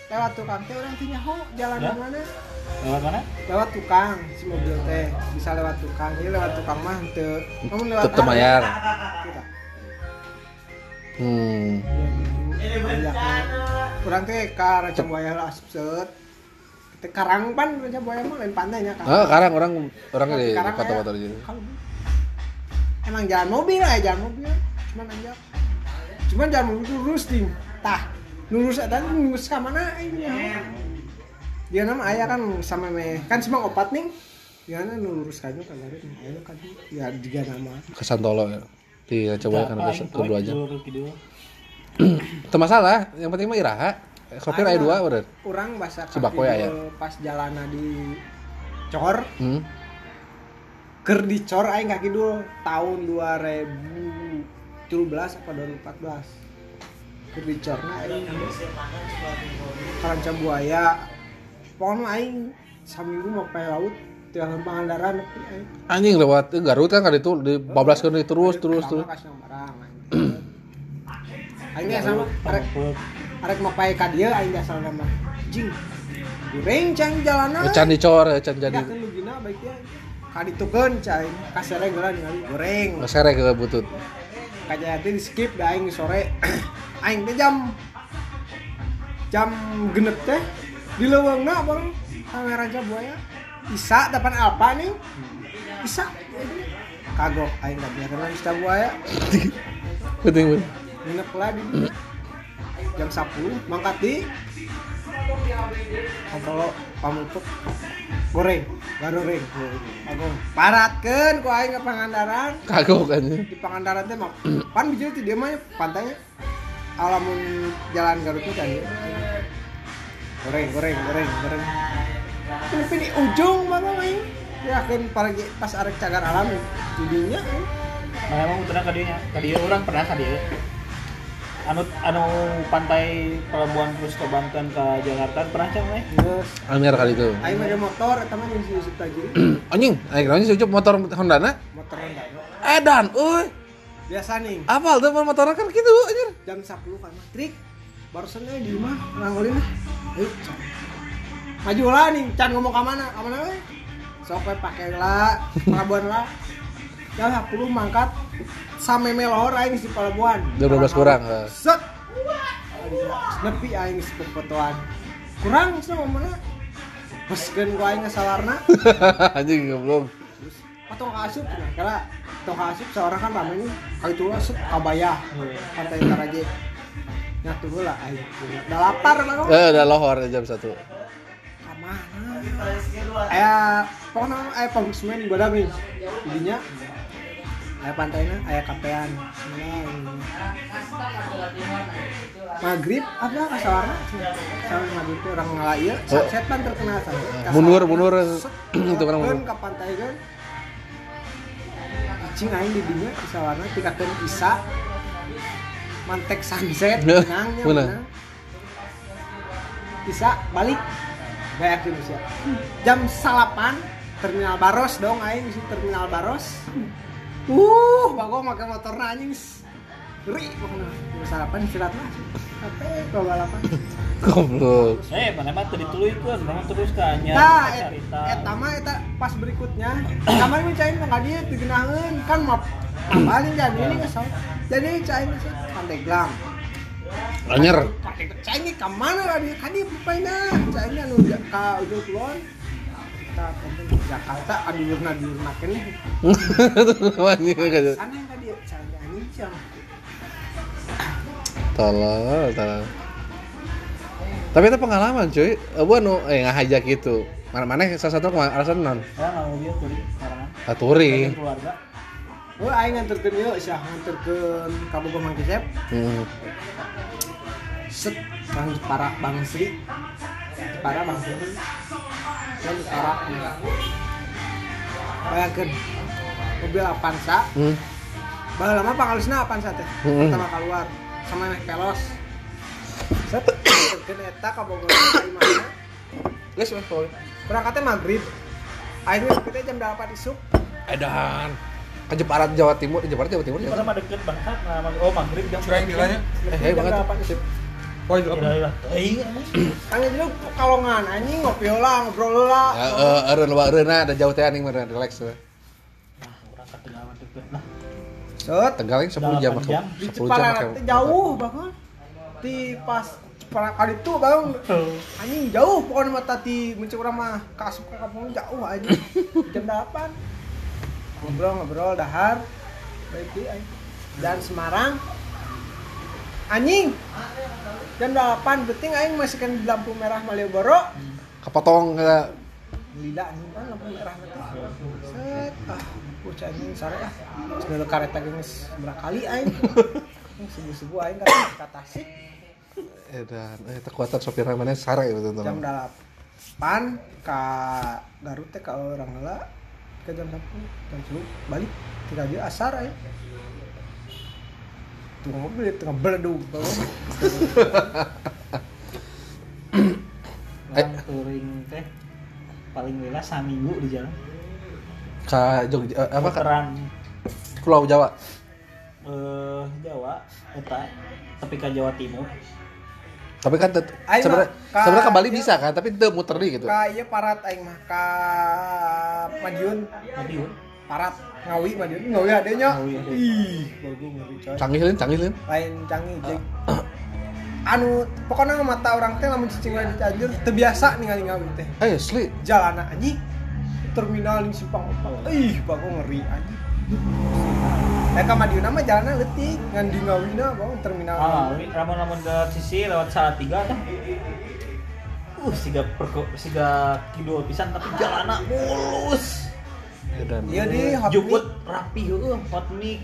lewat tukang teh orang tanya ho jalan ke mana Lewat mana? lewat tukang si mobil teh bisa lewat tukang ini lewat tukang mah teu kamu lewat tetep Kita. hmm. Kurang teh ka Raja Buaya lah set. Kita karang pan Raja Buaya mah lain pantainya kan. ah sekarang orang orang di Karang aya. gitu Kalau- Emang jalan mobil ya, jalan mobil. Cuman aja. Cuman itu lurus ting. Tah, lurus ada lurus ke mana ini ya. Dia nama ayah kan sama me kan semang opat nih. Dia kan lurus kayu kan dari ayo kan ya juga nama. ke Santolo ya di coba kan kedua aja *clears throat* itu masalah yang penting mah iraha sopir Aya. aya dua bener Kurang bahasa Si Bakoy aya. pas jalanna di Cor hmm. ker dicor aing kaki dulu tahun 2017 apa 2014 ker dicorna aing karanca buaya. Pokoknya aing saminggu mau pe laut pangandaran nepi aing anjing lewat Garut kan kan itu di bablas kan terus terus terus. aing sama arek arek mau pae ka dieu aing asal nama. Jing goreng cang jalanan. Ecan dicor ecan jadi. Kan lugina baiknya kaditukeun cai. Kasere geula ningali goreng ngesere ke butut kayak di skip dah aing sore. *clears throat* Aing teh jam jam genep teh di leuweungna bareng kamera raja buaya. Isa depan alpa nih. Isa kagok aing gak biar kenal isa buaya. Penting banget genep lah di jam 10 mangkat di kalau pamupuk goreng garoreng kagok paratkeun ku aing ke pangandaran. Kagok anjing. Di Pangandaran teh mah pan bijil ti dia mah pantainya. Alamun jalan Garutnya kan ya. goreng goreng goreng goreng. Tapi di ujung mana main ya kan paragi pas arek cagar alam jadinya Nah, emang pernah ka dieu Ka dieu orang pernah dieu. Anu anu pantai Pelabuhan Plus ke Banten ke Jakarta pernah cang we? geus anyar kali itu. Aing mah motor eta mah yang si Yusuf Tajiri *clears throat* anjing aing naon sih ucup motor Honda na? Motor Honda edan euy. Biasa nih apal tuh motor kan gitu anjir. Jam 10 kan trik. Barusan aja di rumah nganggolin lah ayo maju lah nih can ngomong ke mana? Ke mana we sok we pake lah pelabuhan lah jam 10 mangkat sampai melor aing di pelabuhan. Jam 12 kurang, eh. set. Nepi aing di fotoan kurang sih ngomongnya. Peskeun ku aing salarna. *laughs* Anjing belum terus potong asup nah karena potong asup seorang kan ramai nih. Kali itu asup kabaya pantai Taraje nyatu lah aing. Udah lapar lah kok. Eh udah lohor jam satu. Kamana aya pokoknya aya pengusmen badak nih jadinya aya pantainya aya kapean maghrib apa? Kasawarna sama maghrib itu orang ngalah ieu sunset pan terkenal sunset mundur mundur itu kan mundur kan ke pantai kan cing aing di dinya bisa warna tikakeun isa. Mantek sunset *laughs* Ya, menang bisa balik. Gak yakin bisa jam salapan terminal Baros dong aing di terminal Baros uh. Bago make motor anjing ngeri pokoknya. Jam salapan istirahat lah. Apa kalau balapan goblok. Eh, mana mah tadi tuluykeun, urang terus ka nya Nah, et, carita. eta mah eta pas berikutnya. Kamar ini cain nggak dia digenahin kan map. Apalin jadi ini kesal jadi cain sih pandeglang anyer. Cain ini ke mana lah dia kan dia pemainnya. Cain anu ja- ka ujung kulon kita penting Jakarta adulurna adulurna kene. Anjing kagak sana yang tadi cain anjing siang tolol tolol. Tapi itu pengalaman cuy. Abu anu eh ngahajak gitu. Mana mana salah satu alasan non. Ya nggak mobil tuli sekarang. touring Keluarga. Oh, aing nganterkeun ieu sia nganterkeun ka Bogor Mang Kisep. hmm. Bang Jepara Bang Sri. Jepara Bang Sri. Dan Jepara bayangkan mobil Avanza. Hmm. bah lama pangalisna Avanza teh? Hmm. pertama keluar. Sama naik pelos set. *coughs* Ke eta ka Bogor dari mana guys mas berangkatnya maghrib akhirnya kita jam 8 isuk edan. Ke Jepara Jawa Timur, Jepara Jawa Timur Ini ya. mah deket banget nah oh maghrib jam Curang. Eh, eh banget. Jam delapan. Wah, itu apa? Eh, iya. Kan itu kalongan anjing ngopi heula, ngobrol heula. Ya, eh, eureun eureun ada jauh teh anjing meureun relax we. Nah, urang ka tengah mah deket lah. Set. Tegal yang 10 jam Delapan make. jam. Di 10 jam Jepara make. teh jauh banget. Di pas Jepara kali itu bang anjing jauh pokoknya mata di mah kasuk ke kampung jauh aja *laughs* jam 8 ngobrol-ngobrol dahar baik dan Semarang anjing. Jam 8 penting aing masih kan di lampu merah Malioboro. Kepotong eh, lila anjing kan lampu merah. Nanti set. Ah bocah anjing sare ah. Segala kareta geus berapa kali aing. *laughs* Subuh-subuh aing kan ka Tasik edan eh kekuatan sopir mana? Sare gitu jam teman. 8 ka Garut teh ka orang heula. Ke jam 10 jam 10 balik. Tiga dia asar aing tuh mobil tengah beledug banget Urang touring *coughs* teh paling lila saminggu di jalan. Ka Jogja eh, apa ka Muteran Pulau Jawa. eh Jawa eta tapi ke Jawa Timur. Tapi kan sebenarnya sebenarnya ke Bali bisa kan, tapi itu muter di gitu. ka ieu parat aing mah ka Madiun Madiun. Parat ngawi ngawi adenya Ngawi ade. ih baru ngeri coy Canggih lin, canggih lin. lain canggih jeung anu pokoknya mata orang teh lamun cicing di Cianjur teu biasa ningali ngawi teh Eh, asli. jalan anjing terminal ning simpang opat ih bago ngeri anjing Nah, ka Madiun mah jalanna leutik ngan di ngawina bago terminal Ah, ramun-ramun ke sisi lewat salah tiga teh. Uh, siga perko, siga kidul pisan tapi jalanna mulus. Iya di hot Jukut rapi heueuh, hot mic.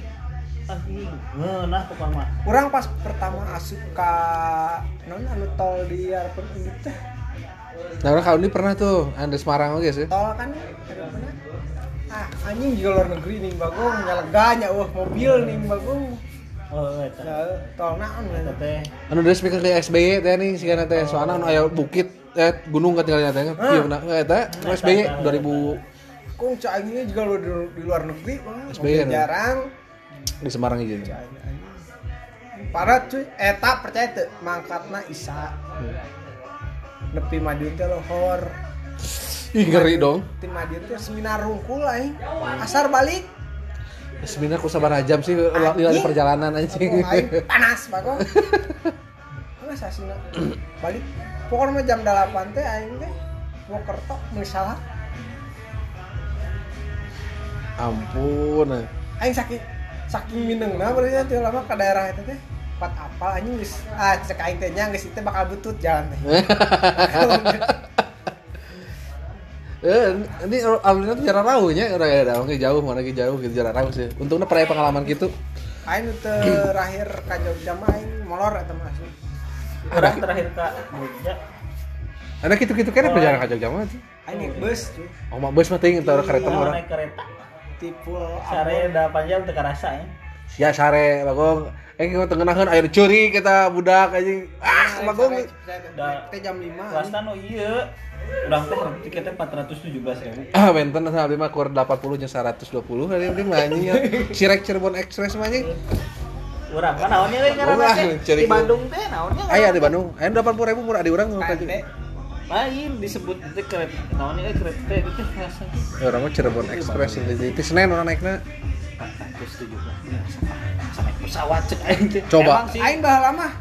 Anjing, ngeunah pokoknya mah. Orang pas pertama asup ka non anu tol di airport ini teh Nah, orang kalau ini pernah tuh, Anda Semarang oke sih. tol kan ada mana? ah anjing juga luar negeri nih bagong nyaleganya wah mobil nih bagong Oh, eta. ya tol naon ya teh Anu udah speaker ke SBY teh nih sih teh soalnya anu aya bukit eh gunung kan tinggalnya teh. Iya benar. Eta SBY 2000 kung cak ini juga lu di, di luar negeri SBY jarang. Di Semarang aja. Parah cuy eta percaya tuh mangkatna isa. Nepi madiun teh lohor. Ih ngeri dong. tim madiun teh seminar rungkul aing. Asar balik. Sebenarnya aku sabar jam sih lila Anjing. perjalanan Oh, anjing. aing panas bagong panas *laughs* asina balik. Pokoknya jam 8 teh aing teh mau kertok misalnya Ampun. aing saking saking minengna berarti teh lama ke daerah itu teh pat apal anjing geus ah cek aing teh nya geus itu bakal butut jalan teh *laughs* Eh, ini alurnya tuh jarak rauh nya, udah ya, jauh, mana lagi jauh gitu jarak rauh sih. Untungnya pernah pengalaman gitu. aing terakhir ka Jogja mah aing molor eta mah asli. orang terakhir ke Jogja Ada gitu-gitu kan perjalanan ke Jogja mah tuh. aing naik bus Oh, mak bus mah ting entar kereta Oh, mah. naik kereta tipe sare udah panjang teu karasa ya Ya sare bagong. Eh kita tengenaheun aya curi kita budak anjing. Ah, bagong. teh jam 5 kelasnya no iya teh tiketnya 417 ribu Ah, benten sama lima kur 80 nya 120 hari ini anjing. ya. Cirek Cirebon Express mah anjing. urang kan naonnya karena Urang, teh cari di Bandung teh naonnya Aya di Bandung. Aya 80 ribu murah di urang KMT lain disebut itu kereta naonnya kereta itu rasanya Ya orang mah Cirebon Express di di Senen orang naiknya. 417 sampai pesawat cek aing teh Coba. Aing baheula mah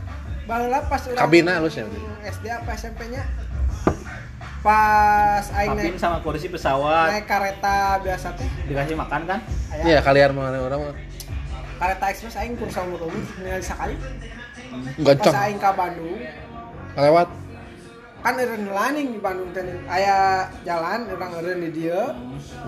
baheula pas urang Kabina lu sih. SD apa SMP nya pas aing naik sama kursi pesawat. naik kereta biasa teh. Dikasih makan kan? Iya, kalian mah orang mah. Kereta ekspres aing kurang sama umur ningali sekali. Enggak pas aing ka Bandung. Lewat kan eureun laning di Bandung teh aya jalan urang eureun di dieu.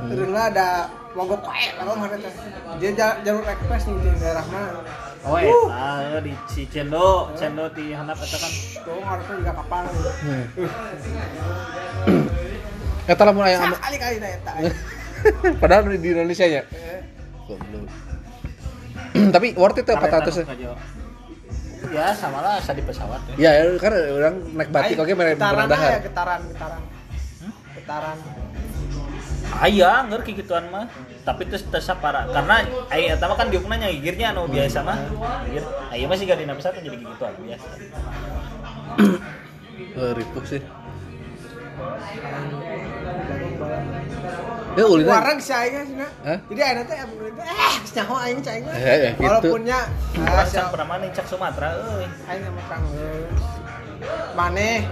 Eureun lah ada mogok wae lalu mana teh. Dia ja- jalur ekspres nih di daerah mana? Oh eta di si Cendo Cendo di handap eta kan. Tuh harusnya juga kapal. *coughs* Eta lamun aya anu- kali kali eta. *laughs* Padahal di Indonesia nya. Eh, Goblok. *coughs* Tapi worth it ya 400 ya. ya sama lah asa di pesawat ya Ya, ya, kan orang naik batik oke mere getaran berendahan. aya getaran getaran getaran Aya, ngeur ki gituan mah. Tapi terus terus para karena aya eta mah kan diukna nya gigirnya anu biasa mah. Gigir. Aya mah sih dina bisa jadi gituan biasa. Ripuh sih. Ya ulina. Warang si aing sih Hah? Jadi ayeuna teh eh nyaho aing cai mah. Eh, eh, gitu. Walaupun nya ah, pernah mana cak Sumatera euy. aing sama Kang. Maneh